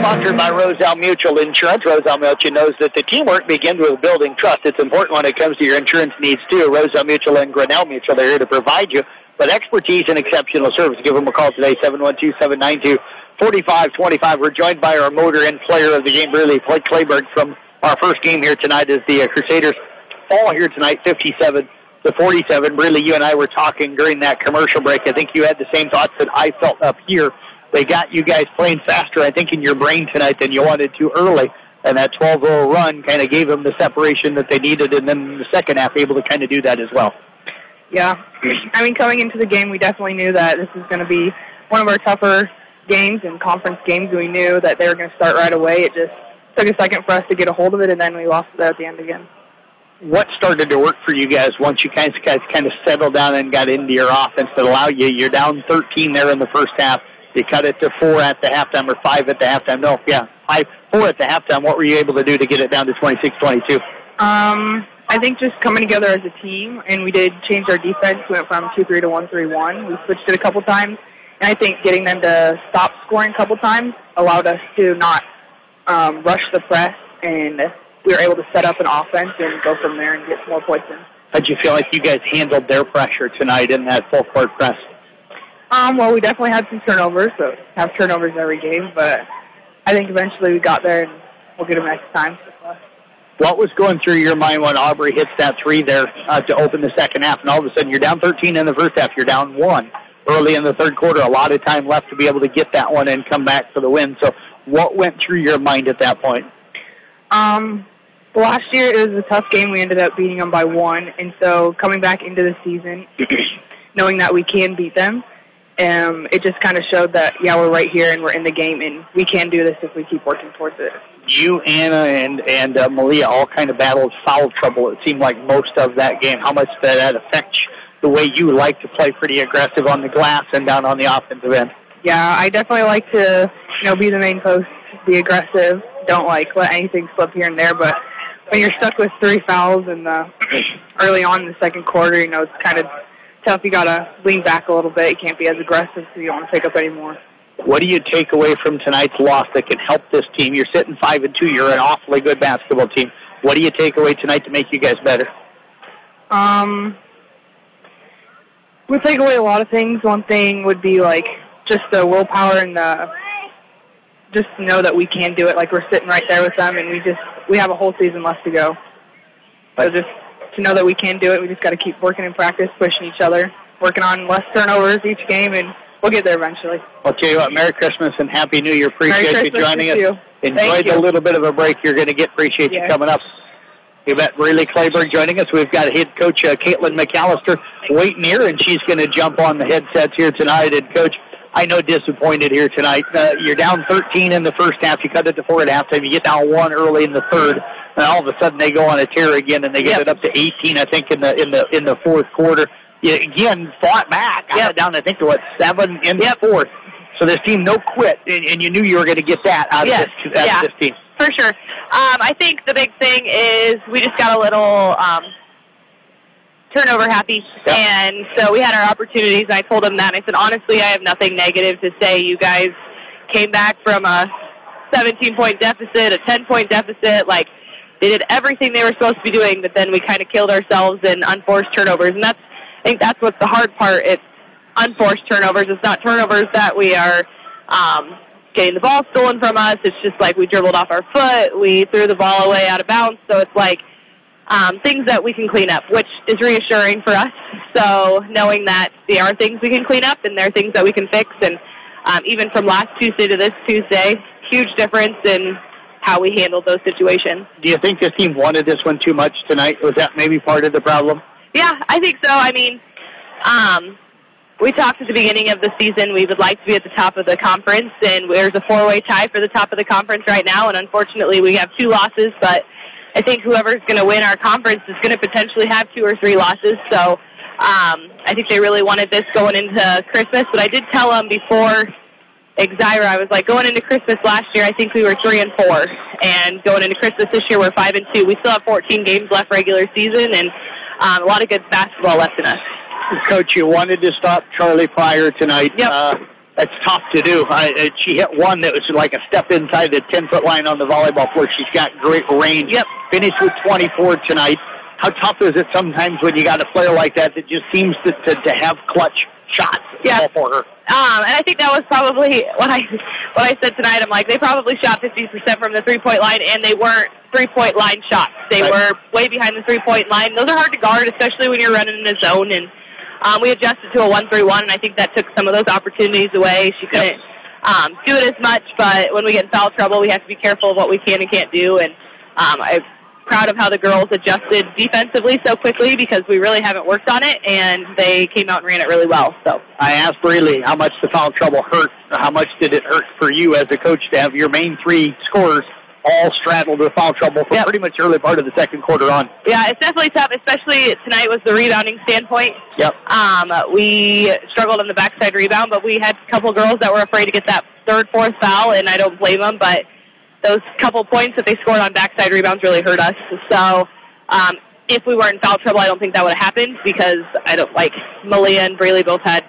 Sponsored by Roselle Mutual Insurance. Roselle Mutual knows that the teamwork begins with building trust. It's important when it comes to your insurance needs too. Roselle Mutual and Grinnell Mutual, they're here to provide you with expertise and exceptional service. Give them a call today, 712-792-4525. We're joined by our motor and player of the game, really, Blake Clayberg from our first game here tonight as the uh, Crusaders fall here tonight, 57 to 47. Really, you and I were talking during that commercial break. I think you had the same thoughts that I felt up here. They got you guys playing faster, I think, in your brain tonight than you wanted to early. And that 12-0 run kind of gave them the separation that they needed, and then the second half, able to kind of do that as well. Yeah. I mean, coming into the game, we definitely knew that this was going to be one of our tougher games and conference games. We knew that they were going to start right away. It just took a second for us to get a hold of it, and then we lost it at the end again. What started to work for you guys once you guys, guys kind of settled down and got into your offense that allowed you? You're down 13 there in the first half. You cut it to four at the halftime or five at the halftime. No, yeah, five, four at the halftime. What were you able to do to get it down to 26-22? Um, I think just coming together as a team, and we did change our defense. We went from 2-3 to 1-3-1. We switched it a couple times, and I think getting them to stop scoring a couple times allowed us to not um, rush the press, and we were able to set up an offense and go from there and get some more points in. How'd you feel like you guys handled their pressure tonight in that full court press? Um, well, we definitely had some turnovers, so have turnovers every game, but I think eventually we got there, and we'll get them next time. What was going through your mind when Aubrey hits that three there uh, to open the second half, and all of a sudden you're down 13 in the first half, you're down one early in the third quarter, a lot of time left to be able to get that one and come back for the win. So, what went through your mind at that point? Um, last year it was a tough game. We ended up beating them by one, and so coming back into the season, knowing that we can beat them, um, it just kind of showed that yeah, we're right here and we're in the game, and we can do this if we keep working towards it. You, Anna, and and uh, Malia all kind of battled foul trouble. It seemed like most of that game. How much did that affect the way you like to play pretty aggressive on the glass and down on the offensive end? Yeah, I definitely like to you know be the main post, be aggressive. Don't like let anything slip here and there, but when you're stuck with three fouls in the early on in the second quarter, you know it's kind of tough. You gotta lean back a little bit. You can't be as aggressive, so you don't want to pick up any more. What do you take away from tonight's loss that can help this team? You're sitting five and two. You're an awfully good basketball team. What do you take away tonight to make you guys better? Um, we take away a lot of things. One thing would be like just the willpower and the just know that we can do it. Like we're sitting right there with them, and we just we have a whole season left to go. So just to know that we can do it, we just got to keep working in practice, pushing each other, working on less turnovers each game, and we'll get there eventually. I'll tell you what, Merry Christmas and Happy New Year. Appreciate you joining us. you. Enjoy the you. little bit of a break you're going to get. Appreciate you coming up. We've got Riley Clayburg joining us. We've got head coach uh, Caitlin McAllister waiting here, and she's going to jump on the headsets here tonight. And coach, I know disappointed here tonight. Uh, you're down 13 in the first half. You cut it to four at halftime. You get down one early in the third, and all of a sudden they go on a tear again, and they get it up to 18. I think in the in the in the fourth quarter. You again fought back. Got it down. I think to what seven in the fourth. So this team no quit, and, and you knew you were going to get that out Yes, of this, out yeah. of this team. For sure. Um, I think the big thing is we just got a little um, turnover happy, and so we had our opportunities. And I told them that. And I said, honestly, I have nothing negative to say. You guys came back from a 17 point deficit, a 10 point deficit. Like they did everything they were supposed to be doing, but then we kind of killed ourselves in unforced turnovers, and that's I think that's what's the hard part. It's unforced turnovers. It's not turnovers that we are um, getting the ball stolen from us. It's just like we dribbled off our foot, we threw the ball away out of bounds. So it's like um, things that we can clean up, which is reassuring for us. So knowing that there are things we can clean up and there are things that we can fix, and um, even from last Tuesday to this Tuesday, huge difference in how we handled those situations. Do you think this team wanted this one too much tonight? Was that maybe part of the problem? Yeah, I think so. I mean, um, we talked at the beginning of the season we would like to be at the top of the conference, and there's a four-way tie for the top of the conference right now. And unfortunately, we have two losses, but I think whoever's going to win our conference is going to potentially have two or three losses. So um, I think they really wanted this going into Christmas. But I did tell them before Exira, I was like, going into Christmas last year, I think we were three and four, and going into Christmas this year, we're five and two. We still have 14 games left regular season, and um, a lot of good basketball left in us. Coach, you wanted to stop Charlie Pryor tonight. Yep. Uh, that's tough to do. I, she hit one that was like a step inside the 10 foot line on the volleyball floor. She's got great range. Yep. Finished with 24 tonight. How tough is it sometimes when you got a player like that that just seems to, to, to have clutch shots Yeah. for her? Um, and I think that was probably what I what I said tonight. I'm like, they probably shot 50% from the three point line, and they weren't three-point line shots. They were way behind the three-point line. Those are hard to guard, especially when you're running in a zone. And um, we adjusted to a one-three-one, and I think that took some of those opportunities away. She couldn't um, do it as much, but when we get in foul trouble, we have to be careful of what we can and can't do. And um, I'm proud of how the girls adjusted defensively so quickly because we really haven't worked on it, and they came out and ran it really well. So I asked Braley how much the foul trouble hurt. How much did it hurt for you as a coach to have your main three scorers all straddled with foul trouble for pretty much early part of the second quarter on? yeah, it's definitely tough, especially tonight was the rebounding standpoint. Yep. Um, we struggled on the backside rebound, but we had a couple girls that were afraid to get that third, fourth foul, and I don't blame them. But those couple points that they scored on backside rebounds really hurt us. So um, if we weren't in foul trouble, I don't think that would have happened because I don't like Malia and Braley both had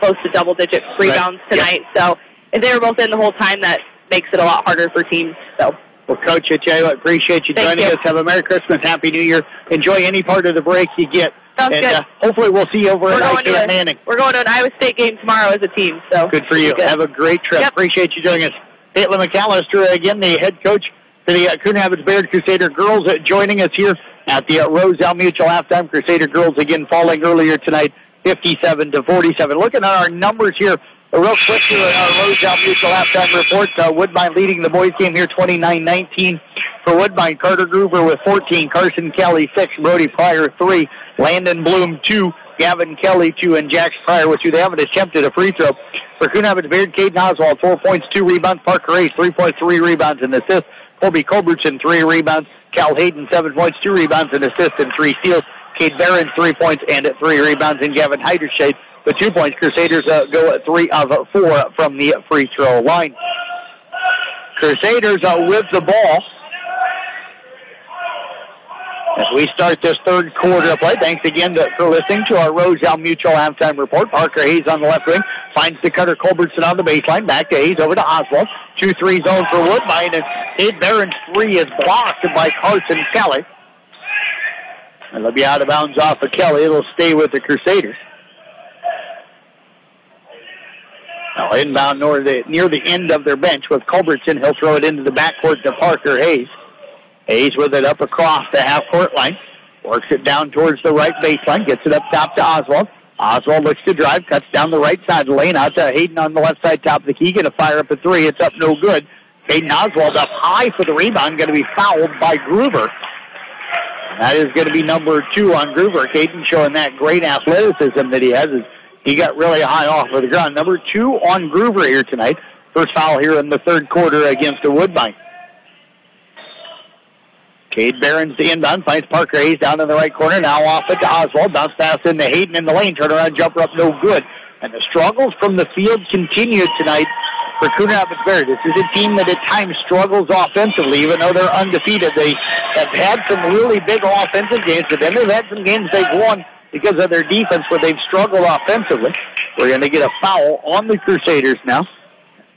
close to double-digit rebounds tonight. So if they were both in the whole time, that makes it a lot harder for teams. So. Well, Coach, I tell appreciate you Thank joining you. us. Have a Merry Christmas, Happy New Year. Enjoy any part of the break you get. Sounds and good. Uh, hopefully we'll see you over We're at at Manning. we're going to an Iowa State game tomorrow as a team. So Good for you. Good. Have a great trip. Appreciate you joining us. Caitlin McAllister, again, the head coach for the uh, Coon Rapids Crusader girls, uh, joining us here at the uh, Roselle Mutual halftime. Crusader girls again falling earlier tonight, 57 to 47. Looking at our numbers here, real quick here at our Roselle Mutual halftime report. Uh, Woodbine leading the boys game here, 29-19 for Woodbine. Carter Gruber with 14, Carson Kelly 6, Brody Pryor 3, Landon Bloom 2, Gavin Kelly 2, and Jax Pryor with 2. They haven't attempted a free throw. For Coon Rapids Bayard, Caden Oswald, 4 points, 2 rebounds. Parker Hayes, 3 points, 3 rebounds and assists. Colby Culbertson, 3 rebounds. Cal Hayden, 7 points, 2 rebounds and assists, and 3 steals. Cade Barons, 3 points and 3 rebounds. And Gavin Heiderscheid with 2 points. Crusaders uh, go 3 of 4 from the free throw line. Crusaders uh, with the ball. As we start this third quarter of play, thanks again to, for listening to our Roselle Mutual halftime report. Parker Hayes on the left wing finds the cutter Culbertson on the baseline. Back to Hayes over to Oswald. 2-3 zone for Woodbine, and Cade Barons three is blocked by Carson Kelly. And it'll be out of bounds off of Kelly. It'll stay with the Crusaders. Now inbound near the, near the end of their bench with Culbertson. He'll throw it into the backcourt to Parker Hayes. Hayes with it up across the half-court line. Works it down towards the right baseline. Gets it up top to Oswald. Oswald looks to drive. Cuts down the right side lane. Out to Hayden on the left side top of the key. Going to fire up a three. It's up no good. Caden Oswald up high for the rebound. Going to be fouled by Gruber. That is going to be number two on Gruber. Caden showing that great athleticism that he has. He got really high off of the ground. Number two on Gruber here tonight. First foul here in the third quarter against the Woodbine. Cade Barons the inbound, finds Parker Hayes down in the right corner. Now off it to Oswald. Bounce pass into Hayden in the lane. Turn around, jumper up, no good. And the struggles from the field continue tonight for Coon Rapids Bayard. This is a team that at times struggles offensively, even though they're undefeated. They have had some really big offensive games, but then they've had some games they've won because of their defense where they've struggled offensively. We're going to get a foul on the Crusaders now.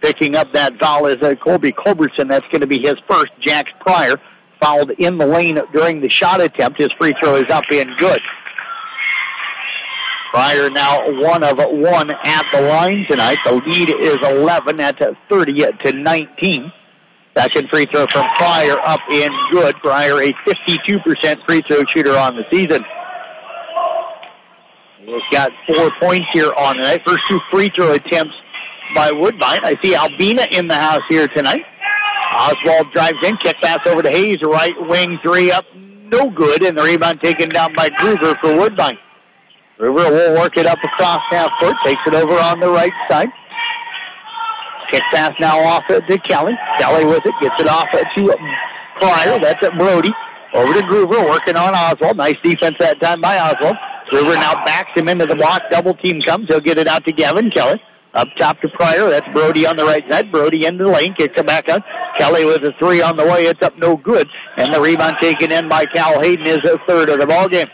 Picking up that foul is uh, Colby Culbertson. That's going to be his first. Jax Pryor fouled in the lane during the shot attempt. His free throw is up and good. Pryor now one of one at the line tonight. The lead is 11 at 30 to 19. Second free throw from Pryor up and good. Pryor a 52% free throw shooter on the season. He's got four points here on tonight. First two free throw attempts by Woodbine. I see Albina in the house here tonight. Oswald drives in, kick pass over to Hayes, right wing three up, no good, and the rebound taken down by Gruber for Woodbine. Gruber will work it up across half court, takes it over on the right side. Kick pass now off to Kelly. Kelly with it, gets it off to Pryor. That's at Brody. Over to Gruber, working on Oswald. Nice defense that time by Oswald. Gruber now backs him into the block. Double team comes. He'll get it out to Gavin Kelly. Up top to Pryor. That's Brody on the right side. Brody into the lane. Kicks it back up. Kelly with a three on the way. It's up no good. And the rebound taken in by Cal Hayden is a third of the ball game.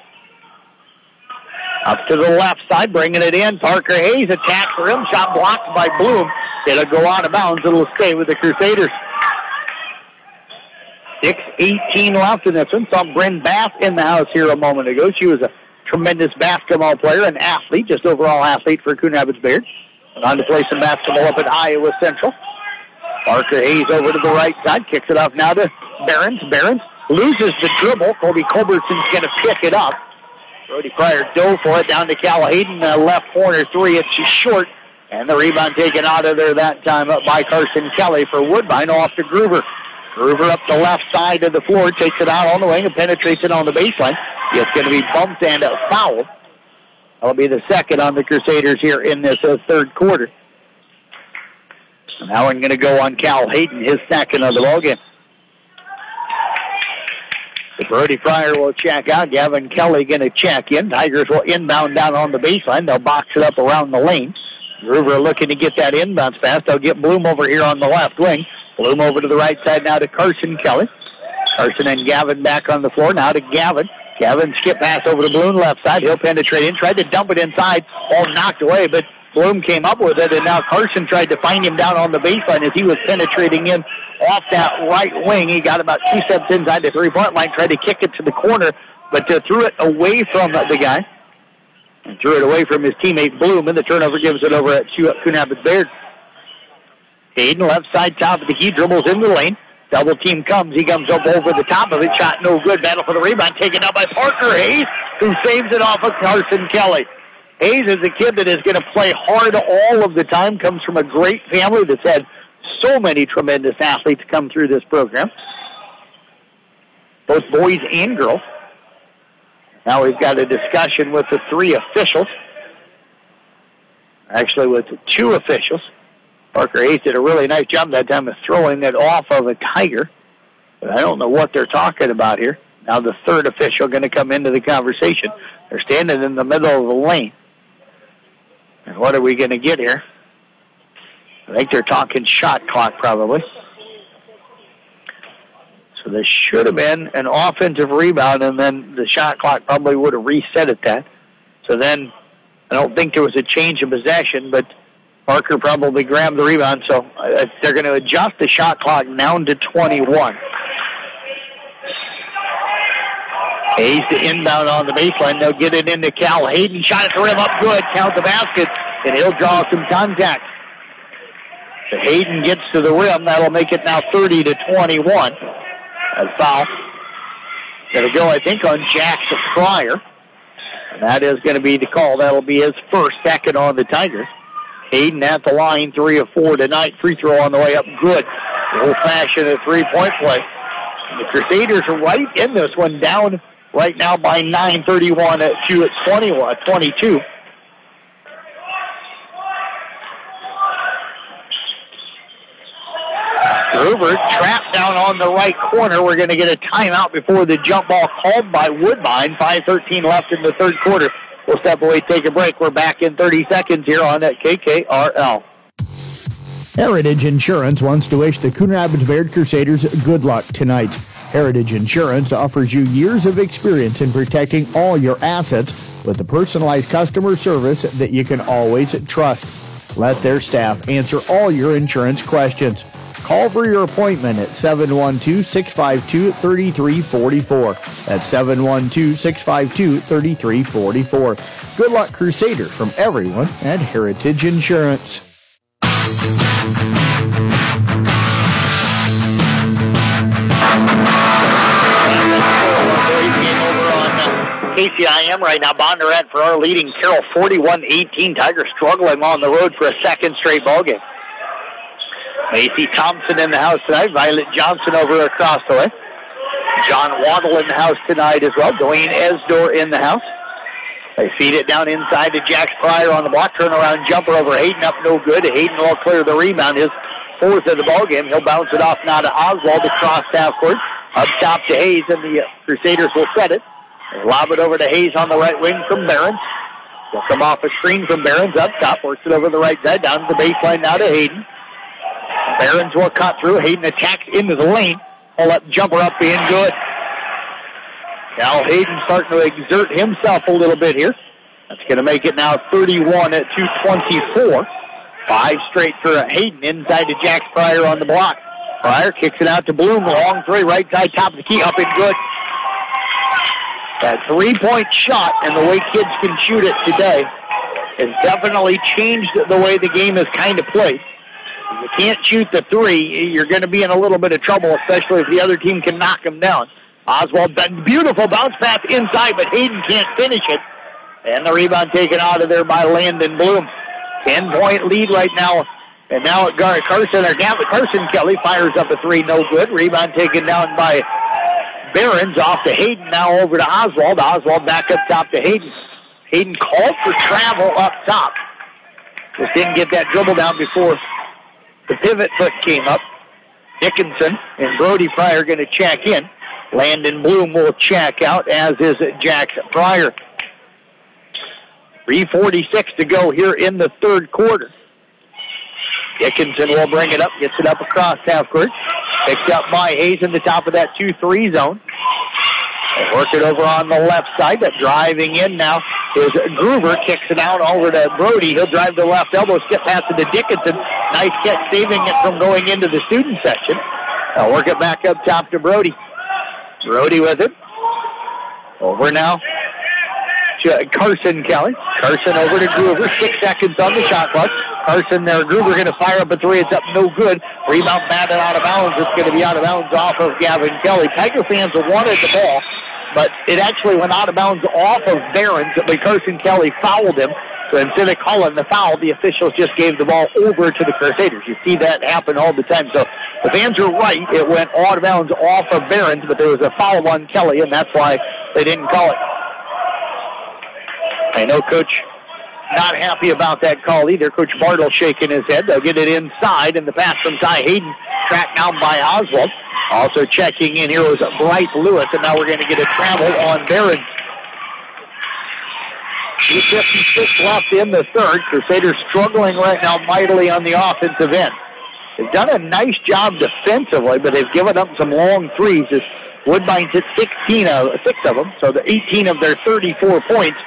Up to the left side, bringing it in. Parker Hayes attacks rim. Shot blocked by Bloom. It'll go out of bounds. It'll stay with the Crusaders. 6-18 left in this one. Saw Bryn Bath in the house here a moment ago. She was a tremendous basketball player, an athlete, just overall athlete for Coon Rapids Bayard. Went on to play some basketball up at Iowa Central. Parker Hayes over to the right side, kicks it off now to Behrens. Behrens loses the dribble. Colby Culbertson's going to pick it up. Brody Pryor dove for it down to Cal Hayden. Uh, left corner three. It's short. And the rebound taken out of there that time up by Carson Kelly for Woodbine off to Gruber. Gruber up the left side of the floor, takes it out on the wing and penetrates it on the baseline. It's going to be bumped and a foul. That'll be the second on the Crusaders here in this uh, third quarter. Now I'm going to go on Cal Hayden, his second of the ball game. The Brody Pryor will check out. Gavin Kelly going to check in. Tigers will inbound down on the baseline. They'll box it up around the lane. Gruber looking to get that inbounds pass. They'll get Bloom over here on the left wing. Bloom over to the right side now to Carson Kelly. Carson and Gavin back on the floor. Now to Gavin. Gavin skip pass over to Bloom left side. He'll penetrate in. Tried to dump it inside. All knocked away, but Bloom came up with it, and now Carson tried to find him down on the baseline as he was penetrating in off that right wing. He got about two steps inside the three-point line, tried to kick it to the corner, but uh, threw it away from the guy and threw it away from his teammate Bloom, and the turnover gives it over at Rapids Bayard. Hayden, left side top of the key, dribbles in the lane. Double team comes. He comes up over the top of it. Shot no good. Battle for the rebound. Taken out by Parker Hayes, who saves it off of Carson Kelly. Hayes is a kid that is going to play hard all of the time. Comes from a great family that's had so many tremendous athletes come through this program. Both boys and girls. Now we've got a discussion with the three officials. Actually, with two officials. Parker Hayes did a really nice job that time of throwing it off of a Tiger. But I don't know what they're talking about here. Now the third official going to come into the conversation. They're standing in the middle of the lane. And what are we going to get here? I think they're talking shot clock probably. So this should have been an offensive rebound, and then the shot clock probably would have reset at that. So then I don't think there was a change in possession, but Parker probably grabbed the rebound, so uh, they're going to adjust the shot clock down to 21. Hayes to inbound on the baseline. They'll get it into Cal. Hayden shot at the rim up good. Count the basket, and he'll draw some contact. So Hayden gets to the rim. That'll make it now 30 to 21. A foul. Going to go, I think, on Jackson Pryor. And that is going to be the call. That'll be his first, second on the Tigers. Hayden at the line, three of four tonight. Free throw on the way up, good. Old-fashioned a three-point play. The Crusaders are right in this one, down right now by 9:31 at 2 at 21, uh, 22. Gruber trapped down on the right corner. We're going to get a timeout before the jump ball called by Woodbine. 5.13 left in the third quarter. We'll step away, take a break. We're back in 30 seconds here on that KKRL. Heritage Insurance wants to wish the Coon Rapids Bayard Crusaders good luck tonight. Heritage Insurance offers you years of experience in protecting all your assets with the personalized customer service that you can always trust. Let their staff answer all your insurance questions. Call for your appointment at 712-652-3344. That's 712-652-3344. Good luck, Crusader, from everyone at Heritage Insurance. KCIM right now. Bondurant for our leading Carroll 41-18. Tigers struggling on the road for a second straight ball game. Macy Thompson in the house tonight. Violet Johnson over across the way. John Waddle in the house tonight as well. Dwayne Esdor in the house. They feed it down inside to Jax Pryor on the block. Turnaround jumper over Hayden up no good. Hayden will clear the rebound. His fourth of the ball game. He'll bounce it off now to Oswald across half court. Up top to Hayes, and the Crusaders will set it. They lob it over to Hayes on the right wing from Barons. They'll come off a screen from Barons up top. Works it over the right side down to the baseline now to Hayden. Barons will cut through. Hayden attacks into the lane. Pull up jumper up being good. Now Hayden starting to exert himself a little bit here. That's going to make it now 31 at 224. Five straight for Hayden inside to Jax Pryor on the block. Pryor kicks it out to Bloom. Long three, right side, top of the key, up and good. That three-point shot and the way kids can shoot it today has definitely changed the way the game is kind of played. You can't shoot the three, you're going to be in a little bit of trouble, especially if the other team can knock them down. Oswald, beautiful bounce pass inside, but Hayden can't finish it. And the rebound taken out of there by Landon Bloom. 10 point lead right now. And now at Gar- Carson, or Gavin Carson Kelly fires up a three, no good. Rebound taken down by Barons off to Hayden, now over to Oswald. Oswald back up top to Hayden. Hayden called for travel up top. Just didn't get that dribble down before the pivot foot came up. Dickinson and Brody Pryor going to check in. Landon Bloom will check out, as is Jackson Pryor. 3.46 to go here in the third quarter. Dickinson will bring it up, gets it up across half court. Picked up by Hayes in the top of that 2-3 zone. And work it over on the left side. But driving in now is Gruber. Kicks it out over to Brody. He'll drive the left elbow, skip past it to Dickinson. Nice catch, saving it from going into the student section. Now work it back up top to Brody. Brody with it. Over now Carson Kelly. Carson over to Gruber. Six seconds on the shot clock. Carson there. Gruber going to fire up a three. It's up no good. Rebound batted out of bounds. It's going to be out of bounds off of Gavin Kelly. Tiger fans wanted the ball, but it actually went out of bounds off of Barons. But Carson Kelly fouled him. So instead of calling the foul, the officials just gave the ball over to the Crusaders. You see that happen all the time. So the fans are right. It went out of bounds off of Barons, but there was a foul on Kelly, and that's why they didn't call it. I know Coach not happy about that call either. Coach Bartle shaking his head. They'll get it inside, and the pass from Ty Hayden tracked down by Oswald. Also checking in here was Bryce Lewis, and now we're going to get a travel on Barons. 2.56 left in the third. Crusaders struggling right now mightily on the offensive end. They've done a nice job defensively, but they've given up some long threes. As Woodbine's hit 16 of, six of them, so the 18 of their 34 points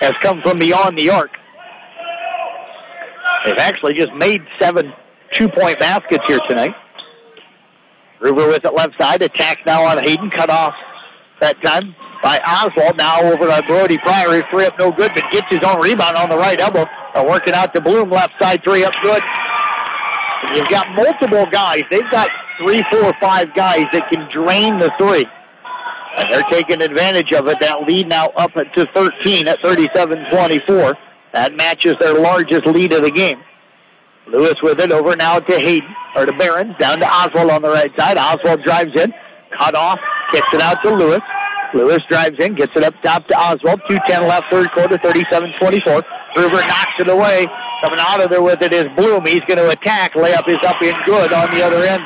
has come from beyond the arc. They've actually just made seven two-point baskets here tonight. Gruber with it left side. Attacks now on Hayden. Cut off that time by Oswald. Now over to Brody Pryor. Three up no good, but gets his own rebound on the right elbow. Working out to Bloom. Left side three up good. And you've got multiple guys. They've got three, four, five guys that can drain the three. And they're taking advantage of it. That lead now up to 13 at 37-24. That matches their largest lead of the game. Lewis with it over now to Hayden, or to Barons, down to Oswald on the right side. Oswald drives in, cut off, kicks it out to Lewis. Lewis drives in, gets it up top to Oswald. 2.10 left, third quarter, 37-24. Gruber knocks it away. Coming out of there with it is Bloom. He's going to attack. Layup is up in good on the other end.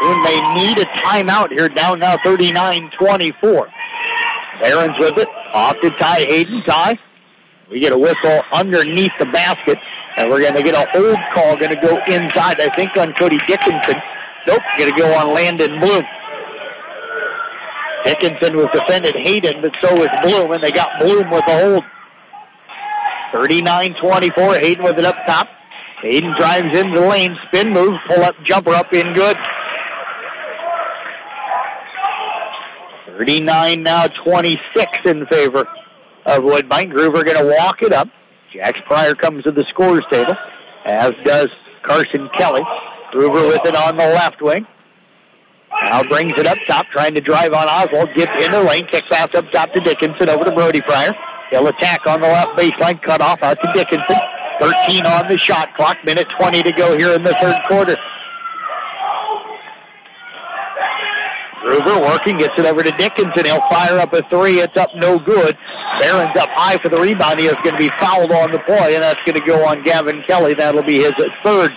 Bloom may need a timeout here, down now 39-24. Barons with it, off to Ty Hayden. Ty, we get a whistle underneath the basket, and we're going to get a hold call. Going to go inside, I think, on Cody Dickinson. Nope, going to go on Landon Bloom. Dickinson was defended Hayden, but so was Bloom, and they got Bloom with a hold. 39-24, Hayden with it up top. Hayden drives into the lane, spin move, pull up, jumper up in good. 39 now 26 in favor of Woodbine. Gruber going to walk it up. Jax Pryor comes to the scores table, as does Carson Kelly. Gruber with it on the left wing. Now brings it up top, trying to drive on Oswald. Gets in the lane, kicks pass up top to Dickinson, over to Brody Pryor. He'll attack on the left baseline, cut off out to Dickinson. 13 on the shot clock, minute 20 to go here in the third quarter. Gruber working, gets it over to Dickinson. He'll fire up a three. It's up no good. Barons up high for the rebound. He is going to be fouled on the play, and that's going to go on Gavin Kelly. That'll be his third.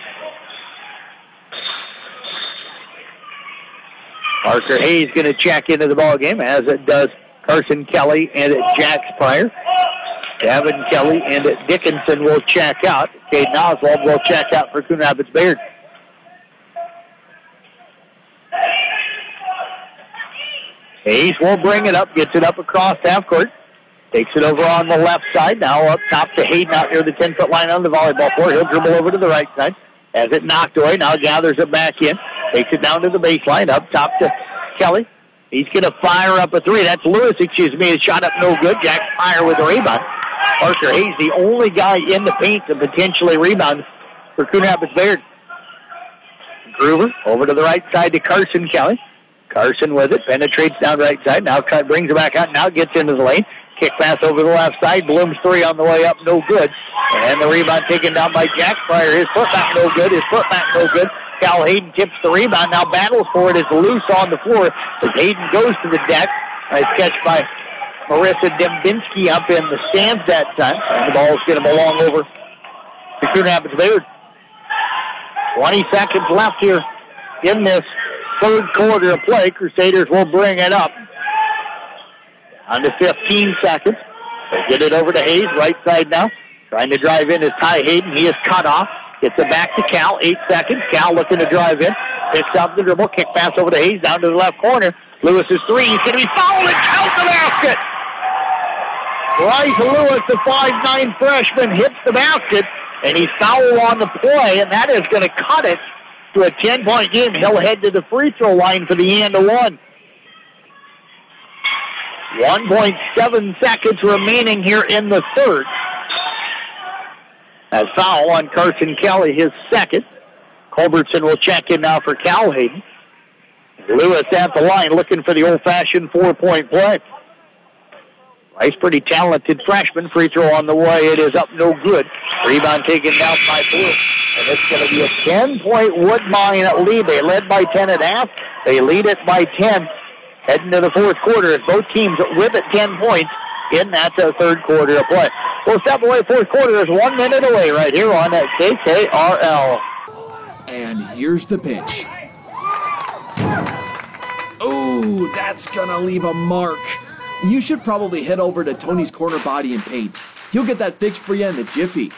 Parker Hayes going to check into the ball game, as it does Carson Kelly and Jax Pryor. Gavin Kelly and Dickinson will check out. Caden Oswald will check out for Coon Rapids Bayard. Hayes will bring it up, gets it up across half court. Takes it over on the left side. Now up top to Hayden out near the 10-foot line on the volleyball court. He'll dribble over to the right side. As it knocked away, now gathers it back in. Takes it down to the baseline. Up top to Kelly. He's going to fire up a three. That's Lewis, excuse me. His shot up no good. Jax Pryor with a rebound. Parker Hayes, the only guy in the paint to potentially rebound for Coon Rapids Bayard. Gruber over to the right side to Carson Kelly. Carson with it, penetrates down right side. Now brings it back out. Now gets into the lane. Kick pass over the left side. Bloom's three on the way up, no good. And the rebound taken down by Jax Pryor. His foot back no good. His foot back no good. Cal Hayden tips the rebound. Now battles for it. It's loose on the floor as Hayden goes to the deck. Nice catch by Marissa Dembinski up in the stands that time. And the ball's going to belong over to Coon Rapids Bayard. 20 seconds left here in this third quarter of play. Crusaders will bring it up. Under 15 seconds. They get it over to Hayes, right side now. Trying to drive in is Ty Hayden. He is cut off. Gets it back to Cal. Eight seconds. Cal looking to drive in. Picks up the dribble. Kick pass over to Hayes down to the left corner. Lewis is three. He's going to be fouled and count the basket. Bryce Lewis, the 5'9 freshman, hits the basket, and he's fouled on the play, and that is going to cut it to a 10-point game. He'll head to the free throw line for the end of one. 1.7 seconds remaining here in the third. A foul on Carson Kelly, his second. Culbertson will check in now for Calhoun. Lewis at the line looking for the old-fashioned four-point play. Rice, pretty talented freshman. Free throw on the way. It is up no good. Rebound taken down by Blue. And it's going to be a 10-point Woodbine lead. They led by 10 and a half. They lead it by 10 heading to the fourth quarter both teams with it 10 points in that uh, third quarter of play. We'll step away. Fourth quarter is one minute away right here on that KKRL. And here's the pitch. Oh, that's gonna leave a mark. You should probably head over to Tony's Corner Body and Paint. He'll get that fixed for you in the jiffy.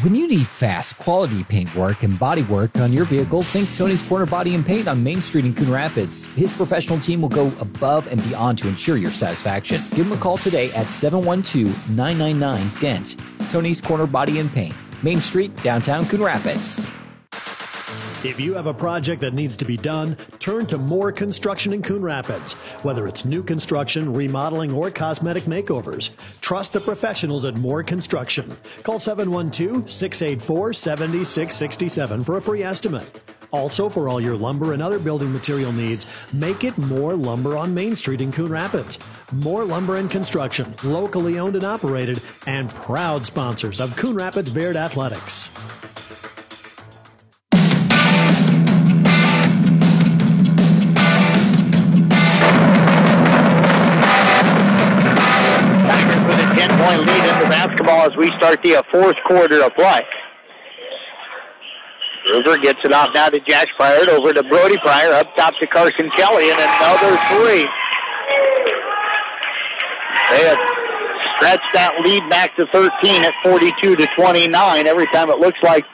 When you need fast, quality paint work and body work on your vehicle, think Tony's Corner Body and Paint on Main Street in Coon Rapids. His professional team will go above and beyond to ensure your satisfaction. Give him a call today at 712 999 DENT. Tony's Corner Body and Paint, Main Street, downtown Coon Rapids. If you have a project that needs to be done, turn to Moore Construction in Coon Rapids. Whether it's new construction, remodeling, or cosmetic makeovers, trust the professionals at Moore Construction. Call 712 684 7667 for a free estimate. Also, for all your lumber and other building material needs, make it Moore Lumber on Main Street in Coon Rapids. Moore Lumber and Construction, locally owned and operated, and proud sponsors of Coon Rapids Bayard Athletics. Basketball as we start the uh, fourth quarter of play. Gruber gets it off now to Jax Pryor, over to Brody Pryor, up top to Carson Kelly, and another three. They have stretched that lead back to 13 at 42 to 29. Every time it looks like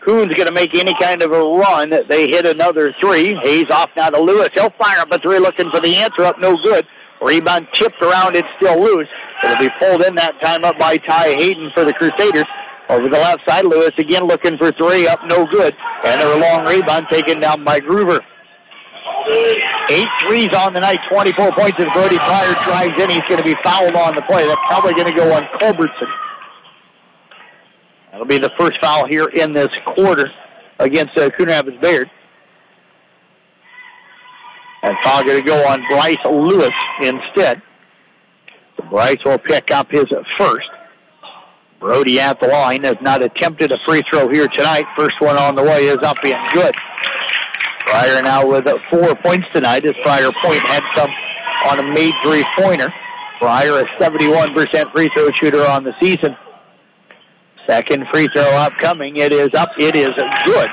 Coon's going to make any kind of a run, they hit another three. Hayes off now to Lewis. He'll fire up a three, looking for the answer up, no good. Rebound chipped around, it's still loose. It'll be pulled in that time up by Ty Hayden for the Crusaders. Over the left side, Lewis again looking for three, up no good. And a long rebound taken down by Gruber. Eight threes on the night, 24 points as Brody Pryor drives in. He's going to be fouled on the play. That's probably going to go on Culbertson. That'll be the first foul here in this quarter against uh, Coon Rapids Bayard. And foul going to go on Bryce Lewis instead. Bryce will pick up his first. Brody at the line has not attempted a free throw here tonight. First one on the way is up and good. Pryor now with four points tonight as Pryor Point had some on a made three-pointer. Pryor a 71% free throw shooter on the season. Second free throw upcoming. It is up. It is good.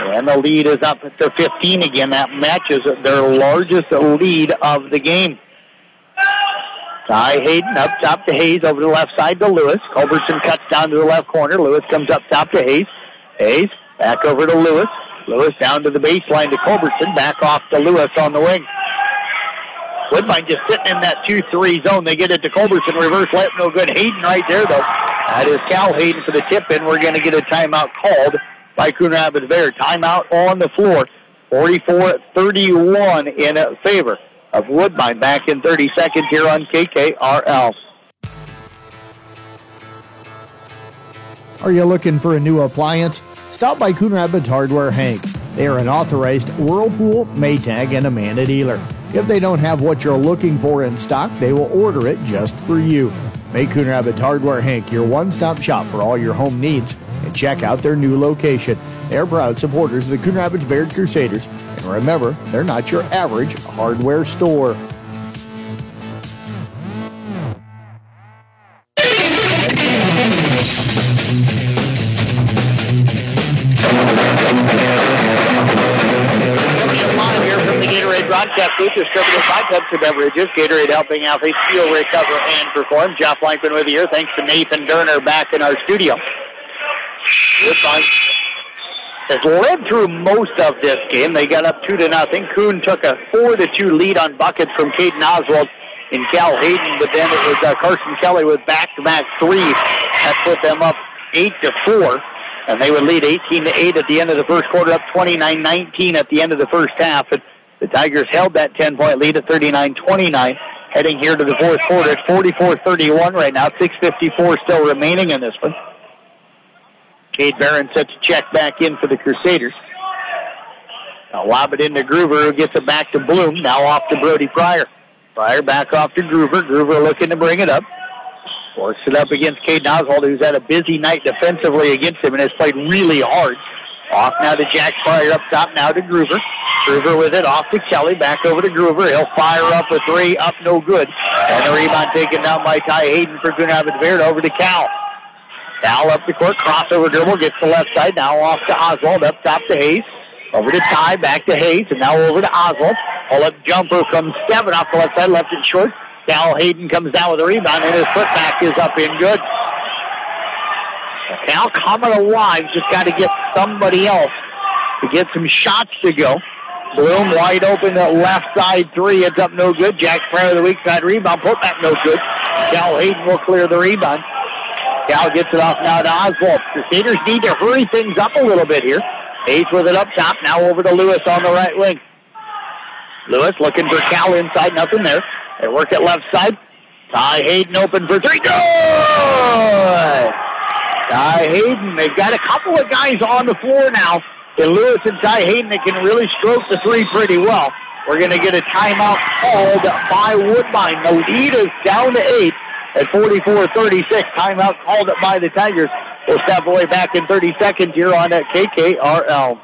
And the lead is up to 15 again. That matches their largest lead of the game. Ty Hayden up top to Hayes over the left side to Lewis. Culbertson cuts down to the left corner. Lewis comes up top to Hayes. Hayes back over to Lewis. Lewis down to the baseline to Culbertson. Back off to Lewis on the wing. Woodbine just sitting in that 2-3 zone. They get it to Culbertson. Reverse left. no good. Hayden right there, though. That is Cal Hayden for the tip in. We're going to get a timeout called by Coon Rapids Bayard. Timeout on the floor. 44-31 in favor of Woodbine. Back in 30 seconds here on KKRL. Are you looking for a new appliance? stop by Coon Rapids Hardware Hank. They are an authorized Whirlpool, Maytag, and Amana dealer. If they don't have what you're looking for in stock, they will order it just for you. Make Coon Rapids Hardware Hank your one-stop shop for all your home needs and check out their new location. They're proud supporters of the Coon Rapids Bayard Crusaders. And remember, they're not your average hardware store. Booth, distributed by Pepsi Beverages. Gatorade helping athletes feel, recover, and perform. Jeff Blankman with you here. Thanks to Nathan Durner back in our studio. Woodbine has led through most of this game. They got up two to nothing. Coon took a four to two lead on buckets from Caden Oswald and Cal Hayden, but then it was uh, Carson Kelly with back-to-back threes that put them up eight to four, and they would lead 18 to eight at the end of the first quarter, up 29-19 at the end of the first half. And the Tigers held that 10-point lead at 39-29, heading here to the fourth quarter at 44-31 right now. 6:54 still remaining in this one. Cade Barons sets a check back in for the Crusaders. Now lob it into Gruber, who gets it back to Bloom. Now off to Brody Pryor. Pryor back off to Gruber. Gruber looking to bring it up. Works it up against Caden Oswald, who's had a busy night defensively against him and has played really hard. Off now to Jax Pryor, up top now to Gruber. Gruber with it, off to Kelly, back over to Gruber. He'll fire up a three, up no good. And the rebound taken down by Ty Hayden for Gunnar Beard over to Cal. Cal up the court, crossover dribble, gets the left side, now off to Oswald, up top to Hayes. Over to Ty, back to Hayes, and now over to Oswald. Pull up jumper from seven off the left side, left it short. Cal Hayden comes down with a rebound, and his putback is up in good. Cal coming alive, just got to get somebody else to get some shots to go. Bloom wide open at left side three. It's up no good. Jack Pryor the weak side rebound. Put back no good. Cal Hayden will clear the rebound. Cal gets it off now to Oswald. Crusaders need to hurry things up a little bit here. Hayes with it up top. Now over to Lewis on the right wing. Lewis looking for Cal inside. Nothing there. They work at left side. Ty Hayden open for three. Good! Ty Hayden. They've got a couple of guys on the floor now. And Lewis and Ty Hayden that can really stroke the three pretty well. We're going to get a timeout called by Woodbine. The lead is down to eight at 44-36. Timeout called by the Tigers. We'll step away back in 30 seconds here on KKRL.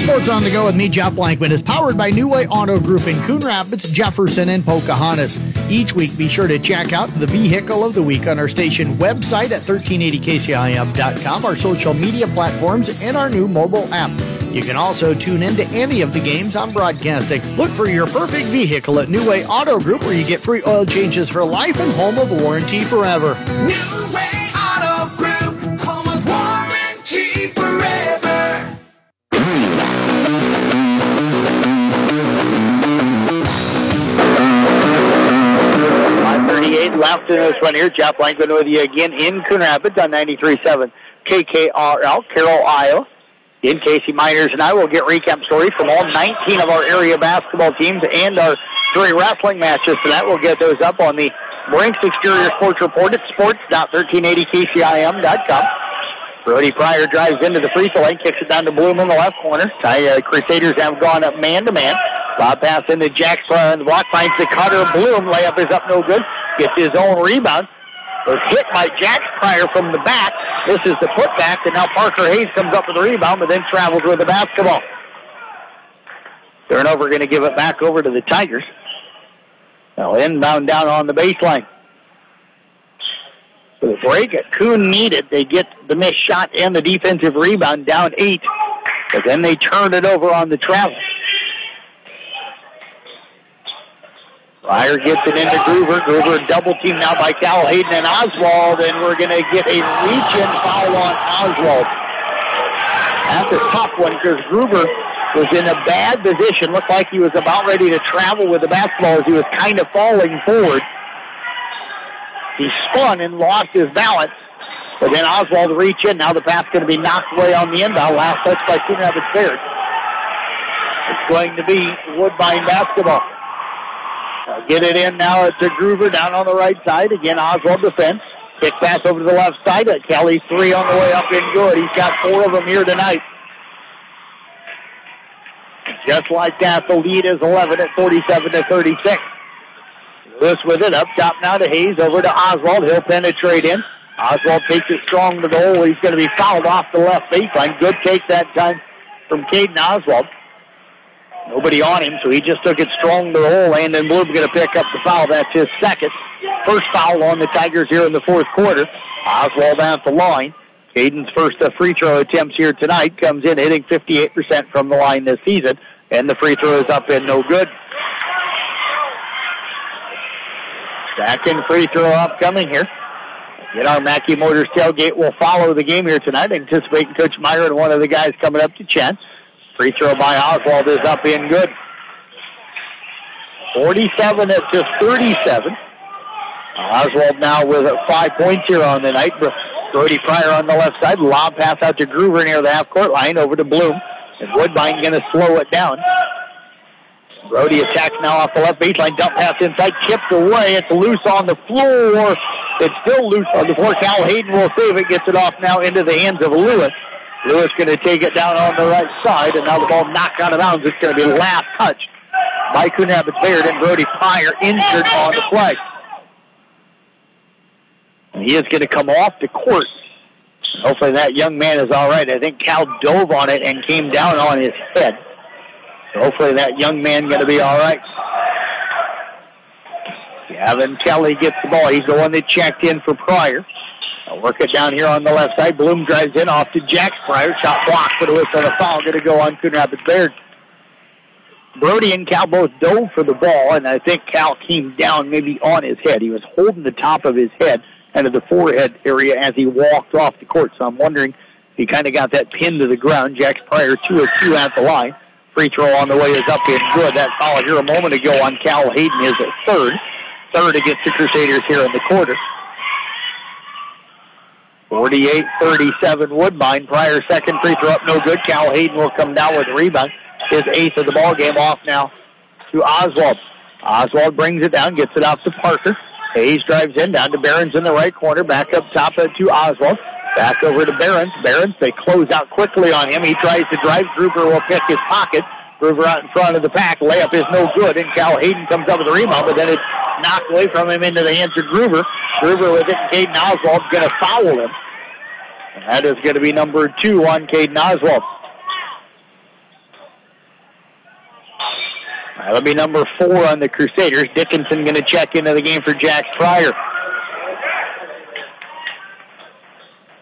Sports on the Go with me, Jeff Blankman, is powered by New Way Auto Group in Coon Rapids, Jefferson, and Pocahontas. Each week, be sure to check out the Vehicle of the Week on our station website at 1380kcim.com, our social media platforms, and our new mobile app. You can also tune in to any of the games I'm broadcasting. Look for your perfect vehicle at New Way Auto Group, where you get free oil changes for life and home of warranty forever. New Way 538 left in this one here. Jeff Blankman with you again in Coon Rapids on 93.7 KKRL, Carroll, Iowa. In Casey Miners and I will get recap stories from all 19 of our area basketball teams and our three wrestling matches. That we'll get those up on the Brinks Exterior Sports Report at sports.1380kcim.com. Brody Pryor drives into the free throw line, kicks it down to Bloom in the left corner. Ty, uh, Crusaders have gone up man to man. Bob pass into Jax Pryor the block, finds the cutter. Bloom layup is up no good. Gets his own rebound. Was hit by Jax Pryor from the back. This is the putback, and now Parker Hayes comes up with the rebound, but then travels with the basketball. Turnover going to give it back over to the Tigers. Now inbound down on the baseline. For the break that Coon needed, they get the missed shot and the defensive rebound down eight. But then they turn it over on the travel. Pryor gets it into Gruber. Gruber double team now by Cal Hayden and Oswald, and we're going to get a reach-in foul on Oswald. That's a tough one because Gruber was in a bad position. Looked like he was about ready to travel with the basketball as he was kind of falling forward. He spun and lost his balance. But then Oswald reach in. Now the pass going to be knocked away on the inbound. Last touch by Rapids Bears. It's going to be Woodbine basketball. Uh, Get it in now to Gruber down on the right side. Again, Oswald defense. Kick pass over to the left side. Uh, Kelly's three on the way up and good. He's got four of them here tonight. Just like that, the lead is 11 at 47 to 36. Lewis with it up top now to Hayes over to Oswald. He'll penetrate in. Oswald takes it strong to the. He's going to be fouled off the left baseline. Good take that time from Caden Oswald. Nobody on him, so he just took it strong to the hole. Landon Bloom going to pick up the foul. That's his second. First foul on the Tigers here in the fourth quarter. Oswald down the line. Caden's first uh, free throw attempts here tonight comes in hitting 58% from the line this season, and the free throw is up and no good. Second free throw upcoming here. Get our Mackey Motors tailgate will follow the game here tonight. Anticipating Coach Meyer and one of the guys coming up to chat. Free throw by Oswald is up in good. 47 at just 37. Oswald now with five points here on the night. Brody Pryor on the left side. Lob pass out to Gruber near the half court line over to Bloom. And Woodbine going to slow it down. Brody attacks now off the left baseline. Dump pass inside. Tipped away. It's loose on the floor. It's still loose on the floor. Cal Hayden will save it. Gets it off now into the hands of Lewis. Lewis going to take it down on the right side. And now the ball knocked out of bounds. It's going to be last touch by Coon Rapids Bayard. And Brody Pryor injured on the play. And he is going to come off the court. Hopefully that young man is all right. I think Cal dove on it and came down on his head. So hopefully that young man going to be all right. Gavin Kelly gets the ball. He's the one that checked in for Pryor. I'll work it down here on the left side. Bloom drives in off to Jax Pryor. Shot blocked, but it was on a foul. Going to go on Coon Rapids Bayard. Brody and Cal both dove for the ball, and I think Cal came down maybe on his head. He was holding the top of his head and of the forehead area as he walked off the court. So I'm wondering he kind of got that pin to the ground. Jax Pryor, two of two at the line. Free throw on the way is up and good. That foul here a moment ago on Cal Hayden is a third. Third against the Crusaders here in the quarter. 48-37 Woodbine. Pryor second free throw up, no good. Cal Hayden will come down with a rebound. His eighth of the ball game off now to Oswald. Oswald brings it down, gets it out to Parker. Hayes drives in, down to Barons in the right corner, back up top to Oswald. Back over to Barons. Barons, they close out quickly on him. He tries to drive. Gruber will pick his pocket. Gruber out in front of the pack. Layup is no good, and Cal Hayden comes up with the rebound, but then it's knocked away from him into the hands of Gruber. Gruber with it, and Caden Oswald's going to foul him. And that is going to be number two on Caden Oswald. That'll be number four on the Crusaders. Dickinson going to check into the game for Jax Pryor.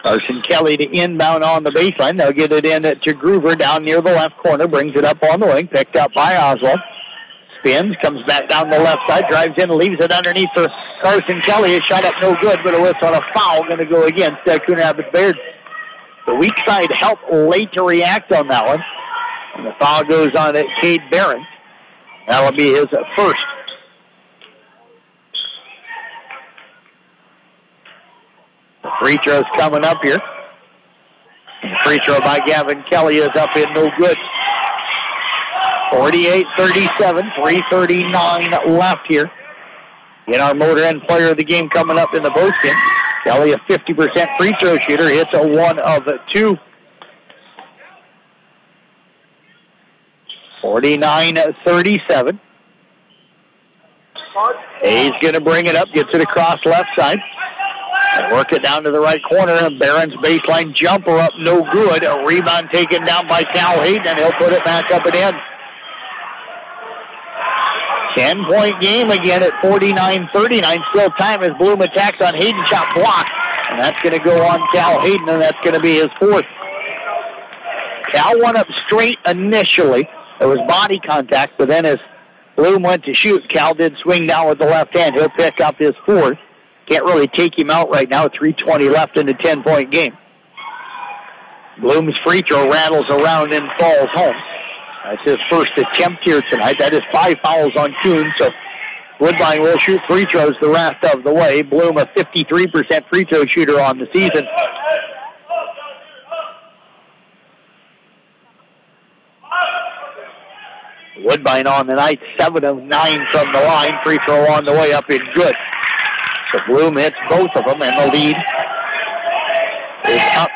Carson Kelly to inbound on the baseline. They'll get it in to Gruber down near the left corner. Brings it up on the wing. Picked up by Oswald. Spins, comes back down the left side, drives in, leaves it underneath for Carson Kelly. A shot up no good, but a whistle on a foul going to go against uh, Coon Rapids Bayard. The weak side helped late to react on that one. And the foul goes on at Cade Barons. That'll be his first. Free throw's coming up here. Free throw by Gavin Kelly is up in no good. 48-37, 339 left here. In our Motor Inn player of the game coming up in the postgame. Kelly, a 50% free throw shooter, hits a one of two. 49-37. Hayes going to bring it up, gets it across left side. And work it down to the right corner. And Barons baseline jumper up, no good. A rebound taken down by Cal Hayden, and he'll put it back up and in. 10 point game again at 49 39. Still time as Bloom attacks on Hayden. Shot blocked. And that's going to go on Cal Hayden, and that's going to be his fourth. Cal went up straight initially. There was body contact, but then as Bloom went to shoot, Cal did swing down with the left hand. He'll pick up his fourth. Can't really take him out right now. 3.20 left in the 10 point game. Bloom's free throw rattles around and falls home. That's his first attempt here tonight. That is five fouls on Coon, so Woodbine will shoot free throws the rest of the way. Bloom, a 53% free throw shooter on the season. Woodbine on the night, seven of nine from the line. Free throw on the way up is good. So Bloom hits both of them, and the lead is up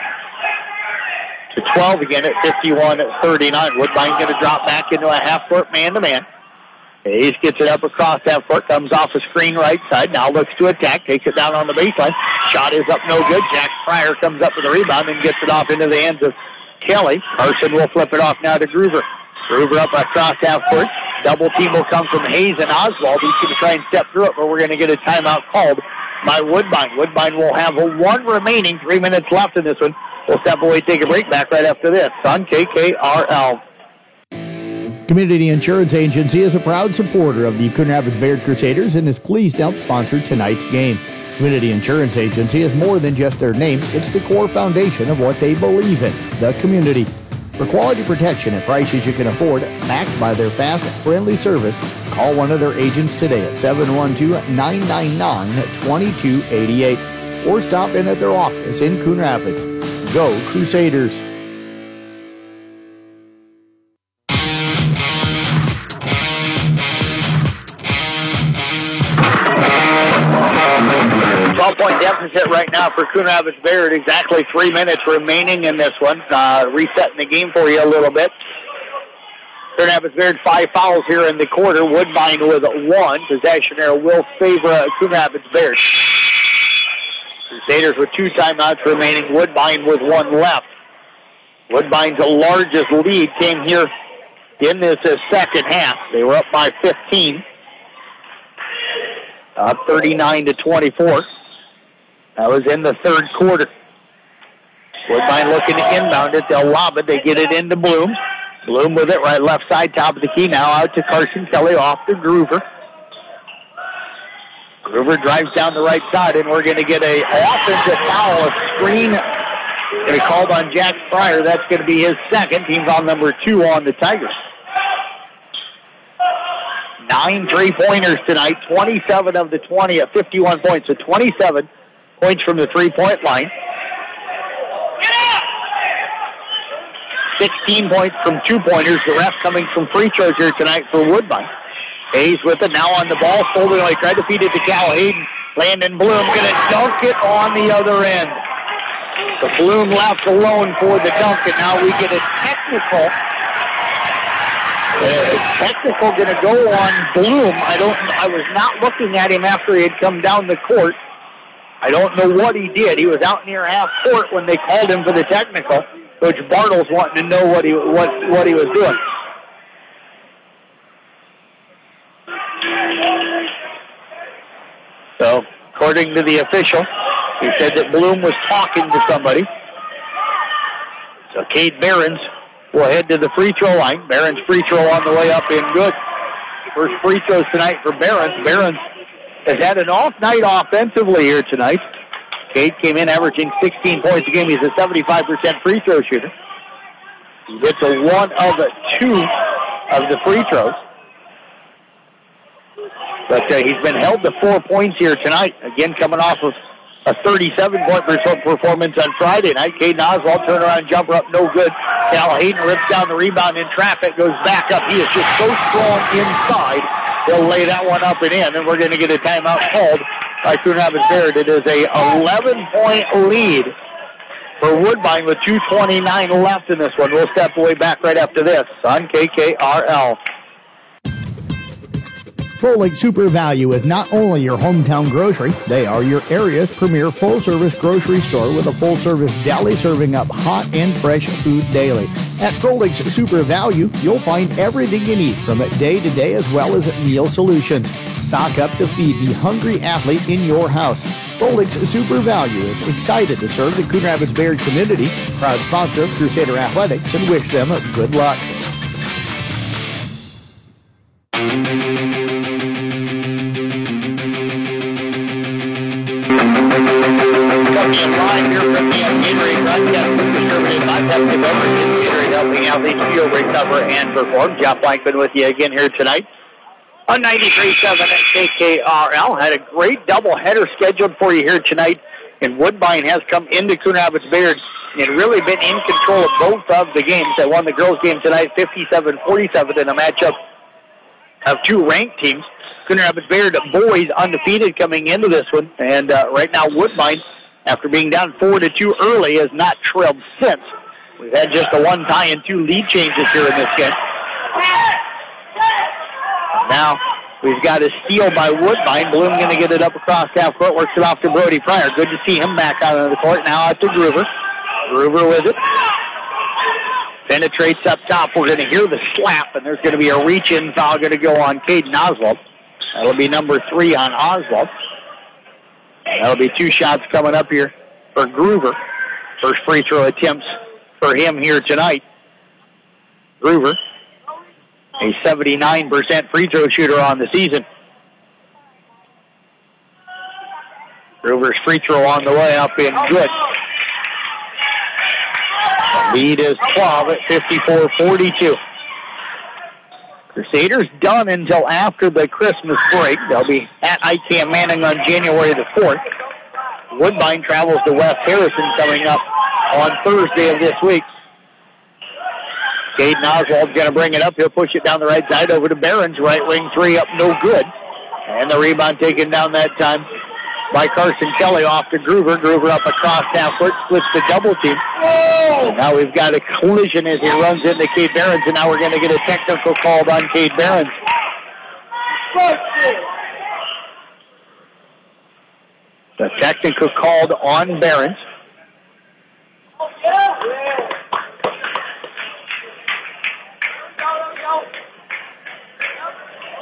to 12 again at 51 at 39. Woodbine going to drop back into a half court man to man. Hayes gets it up across half court, comes off the screen right side, now looks to attack, takes it down on the baseline. Shot is up no good. Jax Pryor comes up with the rebound and gets it off into the hands of Kelly. Carson will flip it off now to Gruber. Gruber up across half court. Double team will come from Hayes and Oswald. He's going to try and step through it, but we're going to get a timeout called by Woodbine. Woodbine will have one remaining, three minutes left in this one. We'll step away, take a break back right after this on KKRL. Community Insurance Agency is a proud supporter of the Coon Rapids Bayard Crusaders and is pleased to help sponsor tonight's game. Community Insurance Agency is more than just their name, it's the core foundation of what they believe in, the community. For quality protection at prices you can afford, backed by their fast, friendly service, call one of their agents today at 712-999-2288 or stop in at their office in Coon Rapids. Go Crusaders! Deficit right now for Rapids Bayard. Exactly three minutes remaining in this one. Uh, resetting the game for you a little bit. Rapids Bayard five fouls here in the quarter. Woodbine with one. Possession there will favor Rapids Bayard. Crusaders with two timeouts remaining. Woodbine with one left. Woodbine's largest lead came here in this uh, second half. They were up by 15. Up 39 to 24. That was in the third quarter. Woodbine looking to inbound it. They'll lob it. They get it into Bloom. Bloom with it right left side, top of the key now out to Carson Kelly off to Gruber. Gruber drives down the right side, and we're going to get a offensive foul, a screen. Going to called on Jax Pryor. That's going to be his second. Team foul number two on the Tigers. Nine three-pointers tonight, 27 of the 20 at 51 points, so 27 points from the three-point line. 16 points from two-pointers, the rest coming from free throws here tonight for Woodbine. Hayes with it now on the ball, folding away, tried to feed it to Cal Hayden. Landon Bloom gonna dunk it on the other end. The Bloom left alone for the dunk, and now we get a technical. Uh, technical gonna go on Bloom. I don't. I was not looking at him after he had come down the court. I don't know what he did. He was out near half court when they called him for the technical. Coach Bartles wanting to know what he what what he was doing. So, according to the official, he said that Bloom was talking to somebody. So, Cade Barons will head to the free throw line. Barons free throw on the way up in good. First free throws tonight for Barons. Barons has had an off night offensively here tonight. Cade came in averaging 16 points a game. He's a 75% free throw shooter. He hits a one of two of the free throws. But uh, he's been held to four points here tonight. Again, coming off of a 37-point performance on Friday night. Caden Oswald turnaround jumper up, no good. Cal Hayden rips down the rebound in traffic, goes back up. He is just so strong inside. He'll lay that one up and in, and we're going to get a timeout called by Coon Rapids Bayard. It is a 11-point lead for Woodbine with 2.29 left in this one. We'll step away back right after this on KKRL. Froelich Super Value is not only your hometown grocery, they are your area's premier full service grocery store with a full service deli serving up hot and fresh food daily. At Froelich's Super Value, you'll find everything you need from day to day as well as meal solutions. Stock up to feed the hungry athlete in your house. Froelich's Super Value is excited to serve the Coon Rapids community, proud sponsor of Crusader Athletics, and wish them good luck. Feel, recover, and perform. Jeff Blankman with you again here tonight on 93.7 at KKRL. Had a great doubleheader scheduled for you here tonight, and Woodbine has come into Coon Rapids Bayard and really been in control of both of the games. They won the girls game tonight 57-47 in a matchup of two ranked teams. Cooner Rapids Bayard boys undefeated coming into this one, and uh, right now Woodbine, after being down four to two early, has not trailed since. We've had just a one tie and two lead changes here in this game. Now we've got a steal by Woodbine. Bloom going to get it up across half court, works it off to Brody Pryor. Good to see him back out on the court. Now out to Gruber. Gruber with it. Penetrates up top. We're going to hear the slap, and there's going to be a reach-in foul going to go on Caden Oswald. That'll be number three on Oswald. That'll be two shots coming up here for Gruber. First free throw attempts for him here tonight. Gruber, a 79% free throw shooter on the season. Gruber's free throw on the way up in good. Lead is 12 at 54-42. Crusaders done until after the Christmas break. They'll be at IKM Manning on January the 4th. Woodbine travels to West Harrison coming up on Thursday of this week. Caden Oswald's going to bring it up. He'll push it down the right side over to Barons right wing three up, no good. And the rebound taken down that time by Carson Kelly off to Gruber. Gruber up across half court, splits the double team. Now we've got a collision as he runs into Cade Barons, and now we're going to get a technical called on Cade Barons. The technical called on Barons.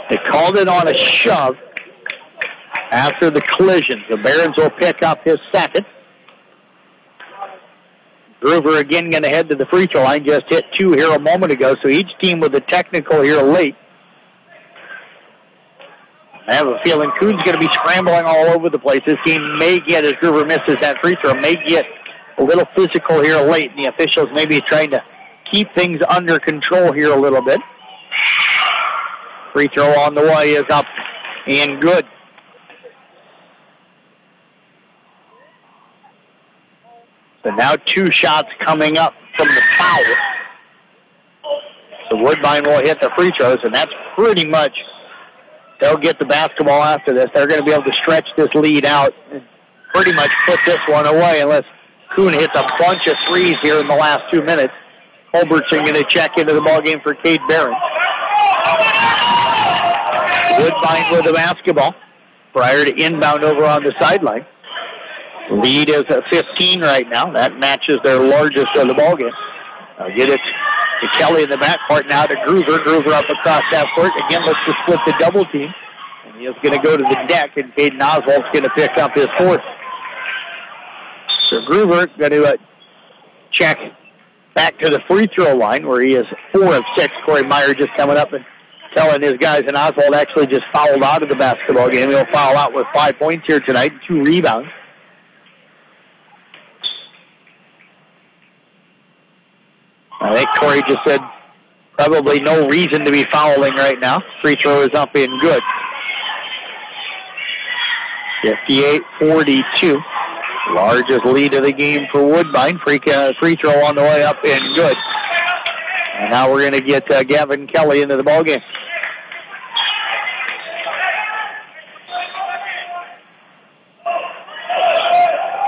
They called it on a shove after the collision. The Barons will pick up his second. Gruber again going to head to the free throw line. Just hit two here a moment ago. So each team with a technical here late. I have a feeling Coon's going to be scrambling all over the place. This game may get, as Gruber misses that free throw, may get a little physical here late. And the officials may be trying to keep things under control here a little bit. Free throw on the way is up and good. So now two shots coming up from the foul. So Woodbine will hit the free throws, and that's pretty much, they'll get the basketball after this. They're going to be able to stretch this lead out and pretty much put this one away unless Coon hits a bunch of threes here in the last two minutes. Culbertson going to check into the ballgame for Cade Barons. Woodbine with the basketball Pryor to inbound over on the sideline. Lead is at 15 right now. That matches their largest of the ballgame. I'll get it to Kelly in the backcourt now to Gruber. Gruber up across half court. Again, looks to split the double team. And he's going to go to the deck, and Caden Oswald's going to pick up his fourth. So Gruber going to uh, check back to the free throw line where he is four of six. Corey Meyer just coming up and telling his guys, and Oswald actually just fouled out of the basketball game. He'll foul out with five points here tonight, two rebounds. I think Corey just said probably no reason to be fouling right now. Free throw is up in good. 58-42. Largest lead of the game for Woodbine. Free, uh, free throw on the way up in good. And now we're going to get uh, Gavin Kelly into the ballgame.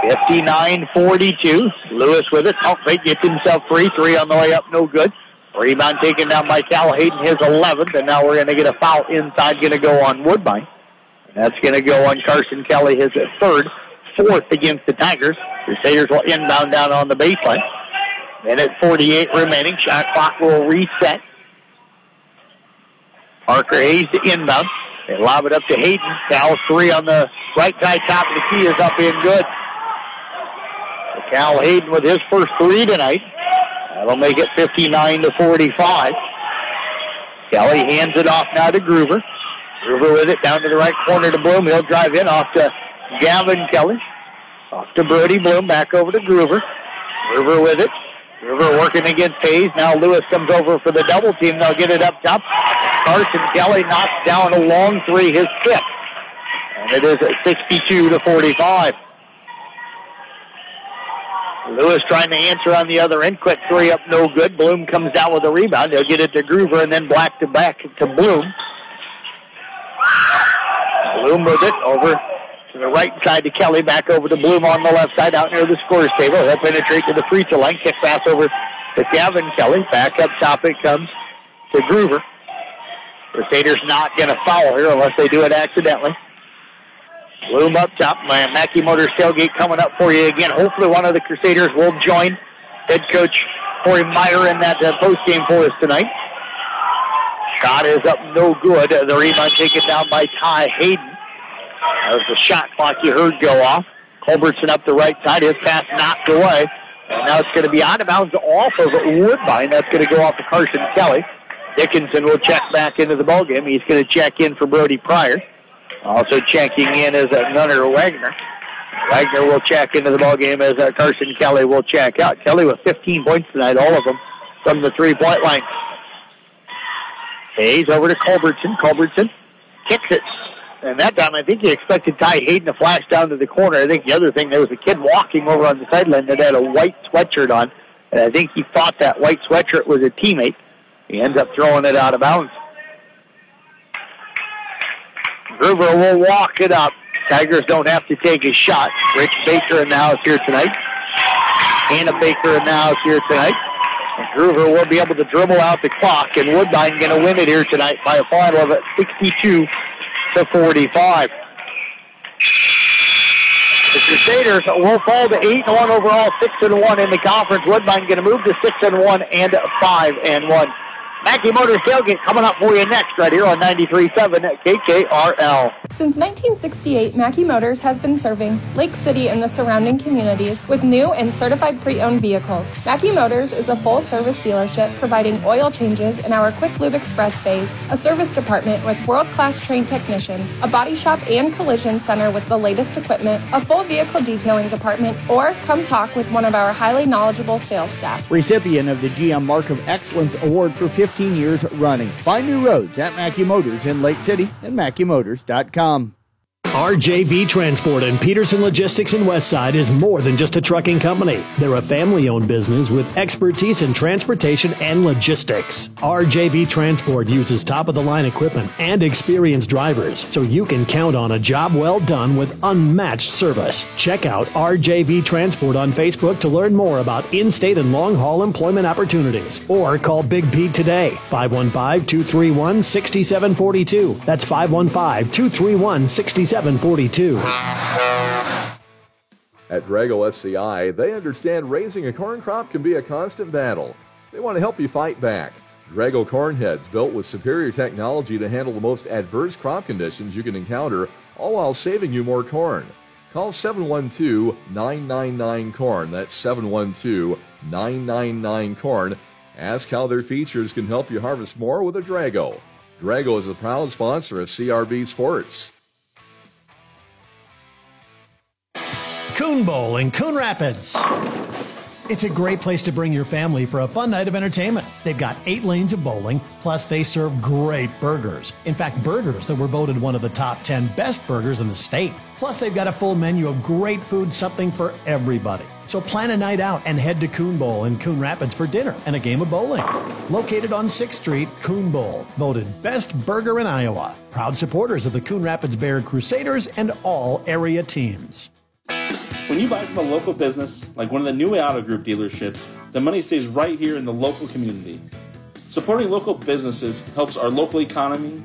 Fifty-nine forty-two. Lewis with it. Oh, he gets himself free. Three on the way up, no good. Rebound taken down by Cal Hayden, his 11th, and now we're going to get a foul inside, going to go on Woodbine. And that's going to go on Carson Kelly, his third, fourth against the Tigers. The Crusaders will inbound down on the baseline. Minute 48 remaining. Shot clock will reset. Parker Hayes to inbound. They lob it up to Hayden. Cal three on the right side top of the key is up in good. Cal Hayden with his first three tonight. That'll make it 59 to 45. Kelly hands it off now to Gruber. Gruber with it down to the right corner to Bloom. He'll drive in off to Gavin Kelly. Off to Brody Bloom. Back over to Gruber. Gruber with it. Gruber working against Hayes. Now Lewis comes over for the double team. They'll get it up top. Carson Kelly knocks down a long three, his fifth. And it is at 62 to 45. Lewis trying to answer on the other end. Quick three up, no good. Bloom comes down with a rebound. They'll get it to Gruber and then black to back to Bloom. Bloom with it over to the right side to Kelly, back over to Bloom on the left side out near the scores table. He'll penetrate to the free throw line, kick pass over to Gavin Kelly. Back up top it comes to Gruber. Crusaders not going to foul here unless they do it accidentally. Bloom up top. Man, Mackey Motors tailgate coming up for you again. Hopefully one of the Crusaders will join head coach Corey Meyer in that uh, post game for us tonight. Shot is up no good. The rebound taken down by Ty Hayden. Was the shot clock you heard go off. Culbertson up the right side. His pass knocked away. And now it's going to be out of bounds off of Woodbine. That's going to go off to Carson Kelly. Dickinson will check back into the ballgame. He's going to check in for Brody Pryor. Also checking in is uh, Gunnar Wagner. Wagner will check into the ballgame as uh, Carson Kelly will check out. Kelly with 15 points tonight, all of them from the three-point line. Hayes over to Culbertson. Culbertson kicks it. And that time, I think he expected Ty Hayden to flash down to the corner. I think the other thing, there was a kid walking over on the sideline that had a white sweatshirt on. And I think he thought that white sweatshirt was a teammate. He ends up throwing it out of bounds. Gruber will walk it up. Tigers don't have to take a shot. Rich Baker in the house here tonight. Hannah Baker in the house here tonight. And Gruber will be able to dribble out the clock, and Woodbine going to win it here tonight by a final of 62 to 45. The Crusaders will fall to 8 and 1 overall, 6 and 1 in the conference. Woodbine going to move to 6 and 1 and 5 and 1. Mackey Motors tailgate coming up for you next right here on 93.7 KKRL. Since 1968, Mackey Motors has been serving Lake City and the surrounding communities with new and certified pre-owned vehicles. Mackey Motors is a full-service dealership providing oil changes in our Quick Lube Express bays, a service department with world-class trained technicians, a body shop and collision center with the latest equipment, a full vehicle detailing department, or come talk with one of our highly knowledgeable sales staff. Recipient of the GM Mark of Excellence Award for 15 years running. Find new roads at Mackey Motors in Lake City and MackeyMotors.com. RJV Transport and Peterson Logistics in Westside is more than just a trucking company. They're a family owned business with expertise in transportation and logistics. RJV Transport uses top of the line equipment and experienced drivers, so you can count on a job well done with unmatched service. Check out RJV Transport on Facebook to learn more about in state and long haul employment opportunities, or call Big Pete today, 515 231 6742. That's 515 231 6742. At Drago SCI, they understand raising a corn crop can be a constant battle. They want to help you fight back. Drago corn heads built with superior technology to handle the most adverse crop conditions you can encounter, all while saving you more corn. Call 712 999 Corn. That's 712 999 Corn. Ask how their features can help you harvest more with a Drago. Drago is a proud sponsor of CRB Sports. Coon Bowl in Coon Rapids. It's a great place to bring your family for a fun night of entertainment. They've got eight lanes of bowling, plus they serve great burgers. In fact, burgers that were voted one of the top 10 best burgers in the state. Plus, they've got a full menu of great food, something for everybody. So plan a night out and head to Coon Bowl in Coon Rapids for dinner and a game of bowling. Located on 6th Street, Coon Bowl, voted best burger in Iowa. Proud supporters of the Coon Rapids Bear Crusaders and all area teams. When you buy from a local business, like one of the new Auto Group dealerships, the money stays right here in the local community. Supporting local businesses helps our local economy,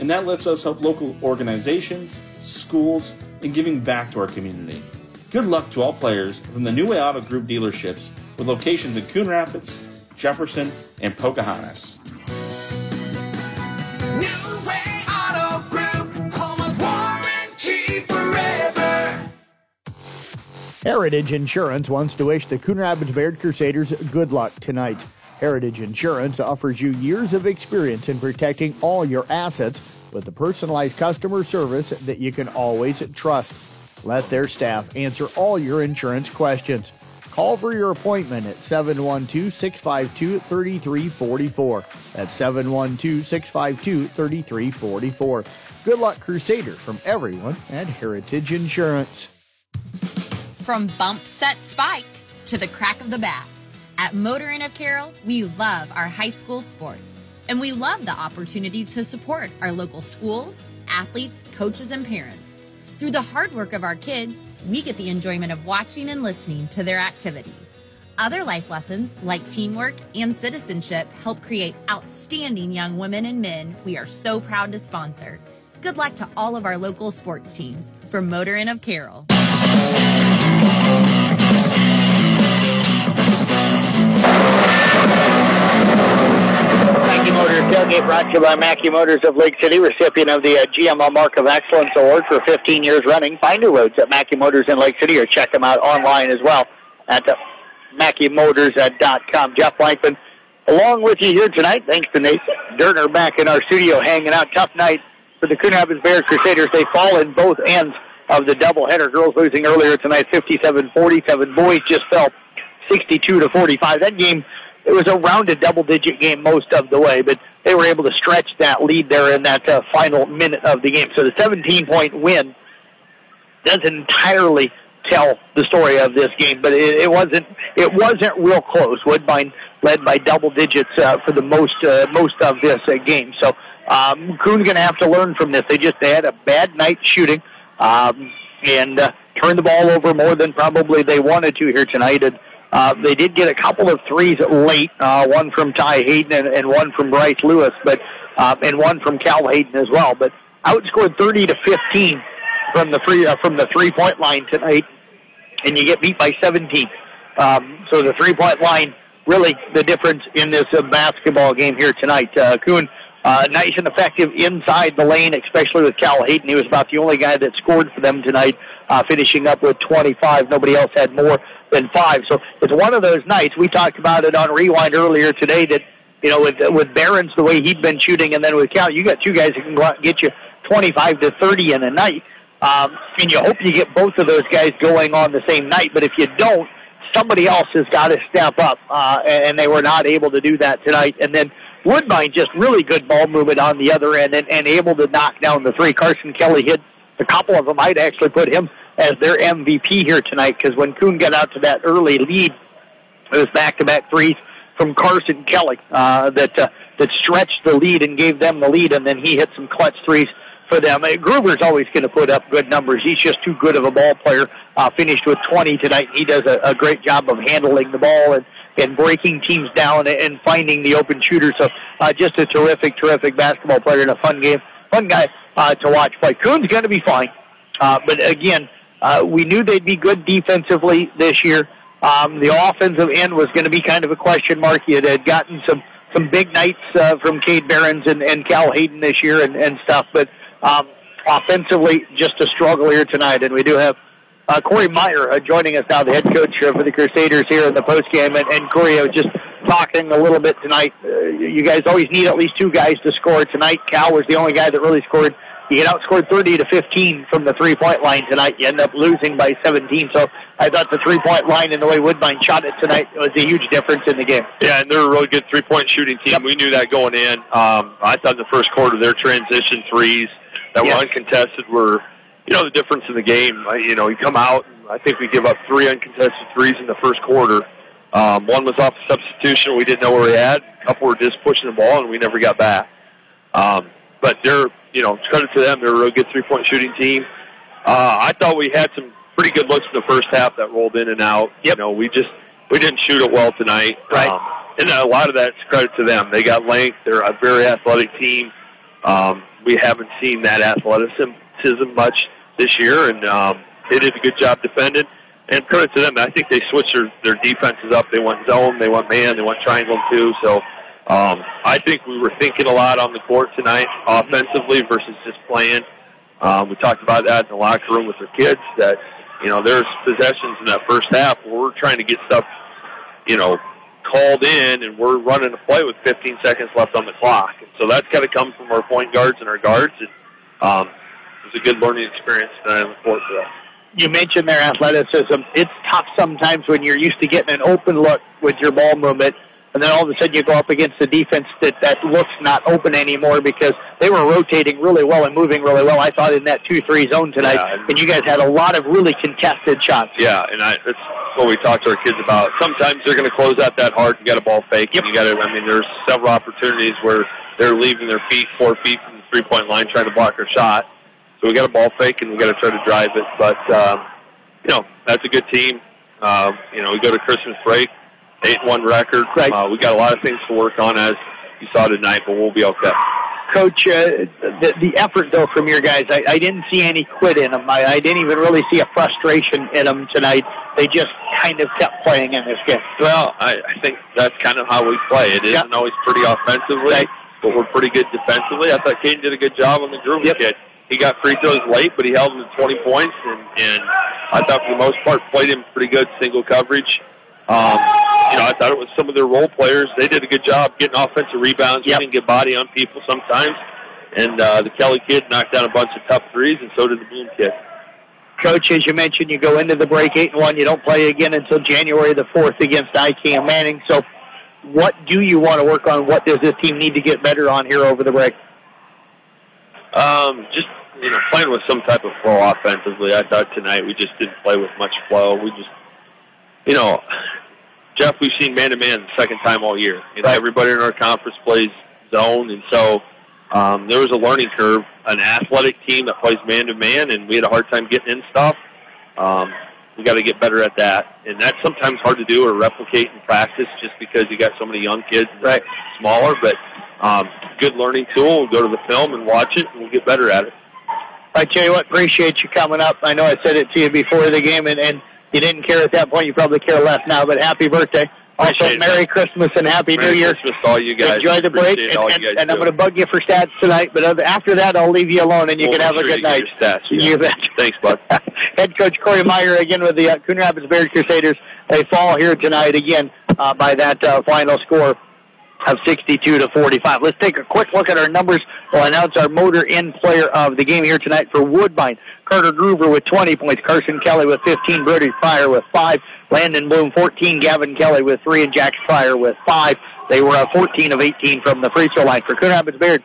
and that lets us help local organizations, schools, and giving back to our community. Good luck to all players from the New Way Auto Group dealerships with locations in Coon Rapids, Jefferson, and Pocahontas. Heritage Insurance wants to wish the Coon Rapids Bayard Crusaders good luck tonight. Heritage Insurance offers you years of experience in protecting all your assets with the personalized customer service that you can always trust. Let their staff answer all your insurance questions. Call for your appointment at 712 652 3344. That's 712 652 3344. Good luck, Crusader, from everyone at Heritage Insurance. From bump set spike to the crack of the bat. At Motor Inn of Carroll, we love our high school sports. And we love the opportunity to support our local schools, athletes, coaches, and parents. Through the hard work of our kids, we get the enjoyment of watching and listening to their activities. Other life lessons, like teamwork and citizenship, help create outstanding young women and men we are so proud to sponsor. Good luck to all of our local sports teams from Motor Inn of Carroll. Mackey Motors tailgate brought to you by Mackey Motors of Lake City, recipient of the uh, GMO Mark of Excellence Award for 15 years running. Find new roads at Mackey Motors in Lake City or check them out online as well at uh, MackeyMotors.com. Jeff Blankman along with you here tonight. Thanks to Nate Derner back in our studio hanging out. Tough night for the Coon Rapids Bears Crusaders. They fall in both ends of the doubleheader. Girls losing earlier tonight 57-47. Boys just fell 62 to 45. That game it was around a double-digit game most of the way, but they were able to stretch that lead there in that uh, final minute of the game. So the 17-point win doesn't entirely tell the story of this game, but it, it wasn't it wasn't real close. Woodbine led by double digits uh, for the most uh, most of this uh, game. So um, Coon's going to have to learn from this. They just they had a bad night shooting um, and uh, turned the ball over more than probably they wanted to here tonight. And uh, they did get a couple of threes late, uh, one from Ty Hayden and, and one from Bryce Lewis, but uh, and one from Cal Hayden as well. But outscored 30 to 15 from the free uh, from the three point line tonight, and you get beat by 17. Um, so the three point line really the difference in this uh, basketball game here tonight. Uh, Coon, uh, nice and effective inside the lane, especially with Cal Hayden. He was about the only guy that scored for them tonight, uh, finishing up with 25. Nobody else had more than five. So it's one of those nights. We talked about it on Rewind earlier today that, you know, with, with Barons, the way he'd been shooting, and then with Cal, you got two guys that can go out and get you 25 to 30 in a night. Um, and you hope you get both of those guys going on the same night. But if you don't, somebody else has got to step up, uh, and they were not able to do that tonight. And then Woodbine just really good ball movement on the other end and, and able to knock down the three. Carson Kelly hit a couple of them. I'd actually put him as their MVP here tonight because when Coon got out to that early lead, it was back-to-back threes from Carson Kelly uh, that uh, that stretched the lead and gave them the lead, and then he hit some clutch threes for them. Uh, Gruber's always going to put up good numbers. He's just too good of a ball player. Uh, finished with 20 tonight. He does a, a great job of handling the ball and, and breaking teams down and, and finding the open shooter. So uh, just a terrific, terrific basketball player and a fun game. Fun guy uh, to watch play. Coon's going to be fine. Uh, but again, uh, we knew they'd be good defensively this year. Um, the offensive end was going to be kind of a question mark. You had gotten some some big nights uh, from Cade Barons and, and Cal Hayden this year and, and stuff, but um, offensively, just a struggle here tonight. And we do have uh, Corey Meyer uh, joining us now, the head coach for the Crusaders here in the post game. And, and Corey, I was just talking a little bit tonight. Uh, you guys always need at least two guys to score tonight. Cal was the only guy that really scored. You get outscored 30 to 15 from the three point line tonight. You end up losing by 17. So I thought the three point line and the way Woodbine shot it tonight was a huge difference in the game. Yeah, and they're a really good three point shooting team. We knew that going in. Um, I thought in the first quarter their transition threes that were uncontested were, you know, the difference in the game. You know, you come out, and I think we give up three uncontested threes in the first quarter. Um, one was off substitution we didn't know where we had. A couple were just pushing the ball, and we never got back. Um, but they're, you know, credit to them. They're a real good three point shooting team. Uh, I thought we had some pretty good looks in the first half that rolled in and out. You know, we just we didn't shoot it well tonight. Right. Um, and a lot of that's credit to them. They got length. They're a very athletic team. Um, we haven't seen that athleticism much this year, and um, they did a good job defending. And credit to them. I think they switched their, their defenses up. They went zone, they went man, they went triangle too. So um, I think we were thinking a lot on the court tonight, offensively versus just playing. Um, we talked about that in the locker room with their kids. That you know, there's possessions in that first half where we're trying to get stuff, you know, called in, and we're running a play with 15 seconds left on the clock. And so that's got to come from our point guards and our guards. And um, it was a good learning experience tonight on the court for us. you mentioned their athleticism. It's tough sometimes when you're used to getting an open look with your ball movement, and then all of a sudden you go up against a defense that that looks not open anymore because they were rotating really well and moving really well. I thought in that two-three zone tonight, Yeah. and you guys had a lot of really contested shots. Yeah, and I, that's what we talk to our kids about. Sometimes they're going to close out that hard. You got a ball fake. and You got to. I mean, there's several opportunities where they're leaving their feet four feet from the three point line trying to block her shot. So we got a ball fake and we got to try to drive it. But um, you know that's a good team. Uh, you know we go to Christmas break, eight one record. Right. Uh, we got a lot of things to work on as you saw tonight, but we'll be okay. Coach, uh, the, the effort though from your guys, I, I didn't see any quit in them. I, I didn't even really see a frustration in them tonight. They just kind of kept playing in this game. Well, I, I think that's kind of how we play. It isn't always pretty offensively, but we're pretty good defensively. I thought Caden did a good job on the Gruber kid. He got free throws late, but he held him to 20 points, and, and I thought for the most part played him pretty good single coverage. Um, you know, I thought it was some of their role players. They did a good job getting offensive rebounds, getting get body on people sometimes. And uh, the Kelly kid knocked down a bunch of tough threes, and so did the Bloom kid. Coach, as you mentioned, you go into the break eight and one. You don't play again until January the fourth against IKM Manning. So, what do you want to work on? What does this team need to get better on here over the break? Um, just you know, playing with some type of flow offensively. I thought tonight we just didn't play with much flow. We just, you know, Jeff, we've seen man to man the second time all year. You know, everybody in our conference plays zone, and so um, there was a learning curve. An athletic team that plays man to man, and we had a hard time getting in stuff. Um, we got to get better at that, and that's sometimes hard to do or replicate in practice, just because you got so many young kids, right? Smaller, but um, good learning tool. We'll go to the film and watch it, and we'll get better at it. I tell you what, appreciate you coming up. I know I said it to you before the game, and, and you didn't care at that point. You probably care less now, but happy birthday. Also, Appreciate it, Merry Christmas and Happy Merry New Year. Christmas to all you guys. Enjoy the break, Appreciate and, and- and I'm going to bug you for stats tonight, but after that, I'll leave you alone, and you We'll can have make a good night. stats, yeah. You bet. Thanks, bud. Head coach Corey Meyer again with the uh, Coon Rapids Bayard Crusaders. They fall here tonight again uh, by that uh, final score of 62 to 45. Let's take a quick look at our numbers. We'll announce our Motor Inn player of the game here tonight for Woodbine. Carter Gruber with 20 points, Carson Kelly with 15, Brody Pryor with 5, Landon Bloom 14, Gavin Kelly with 3, and Jax Pryor with 5. They were uh, 14 of 18 from the free throw line for Coon Rapids Bayard.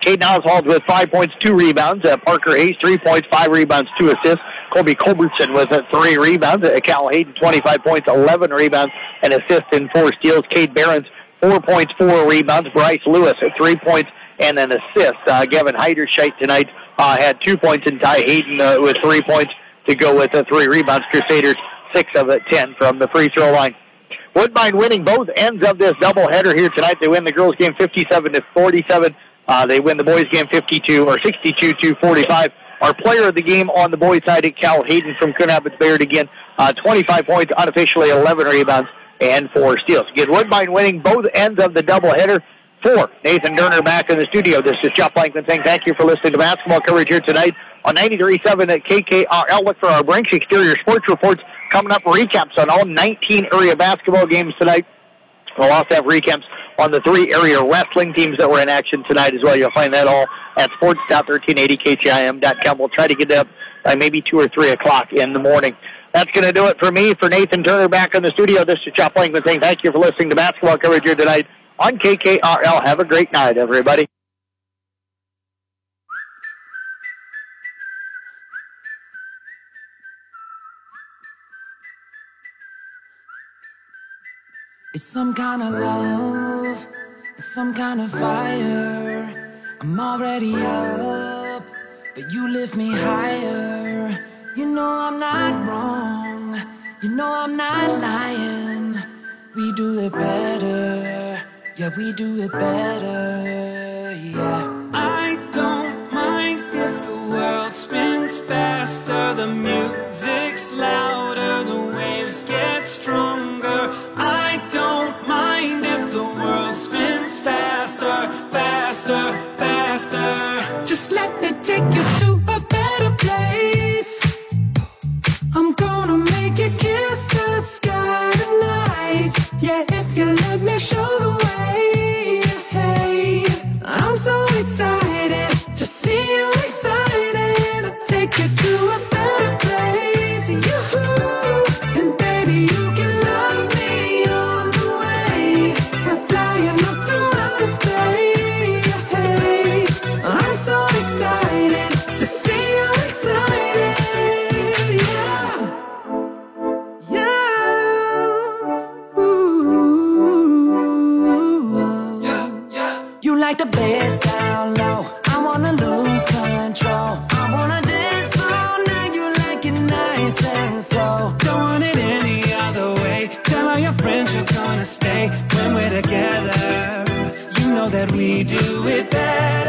Caden Oswald with five points, two rebounds. Uh, Parker Hayes, three points, five rebounds, two assists. Colby Culbertson with uh, three rebounds. Uh, Cal Hayden, 25 points, 11 rebounds, and assists and four steals. Cade Barons, four points, four rebounds. Bryce Lewis, uh, three points and an assist. Uh, Gavin Heiderscheid tonight uh, had two points, and Ty Hayden uh, with three points to go with uh, three rebounds. Crusaders, six of it, 10 from the free throw line. Woodbine winning both ends of this doubleheader here tonight. They win the girls game 57 to 47. Uh, they win the boys game 52 or 62 to 45. Our player of the game on the boys side, is Cal Hayden from Coon Rapids Bayard again, uh, 25 points, unofficially 11 rebounds and four steals. Again, Woodbine winning both ends of the doubleheader. For Nathan Durner back in the studio. This is Jeff Blankman saying thank you for listening to basketball coverage here tonight on 93.7 at KKRL. Uh, Look for our Brinks Exterior Sports Reports coming up. Recaps on all 19 area basketball games tonight. We'll also have recaps on the three area wrestling teams that were in action tonight as well. You'll find that all at sports.1380ktim.com. We'll try to get up by maybe 2 or 3 o'clock in the morning. That's going to do it for me. For Nathan Turner back in the studio, this is Jeff Blankman saying thank you for listening to basketball coverage here tonight on KKRL. Have a great night, everybody. It's some kind of love, it's some kind of fire. I'm already up, but you lift me higher. You know I'm not wrong, you know I'm not lying. We do it better, yeah, we do it better, yeah. I don't mind if the world spins faster, the music's louder, the waves get stronger. I don't mind if the world spins faster, faster, faster. Just let me take you to a better place. I'm gonna make you kiss the sky tonight. Yeah, if you let me show like the bass down low. I wanna lose control. I wanna dance all night. You like it nice and slow. Don't want it any other way. Tell all your friends you're gonna stay when we're together. You know that we do it better.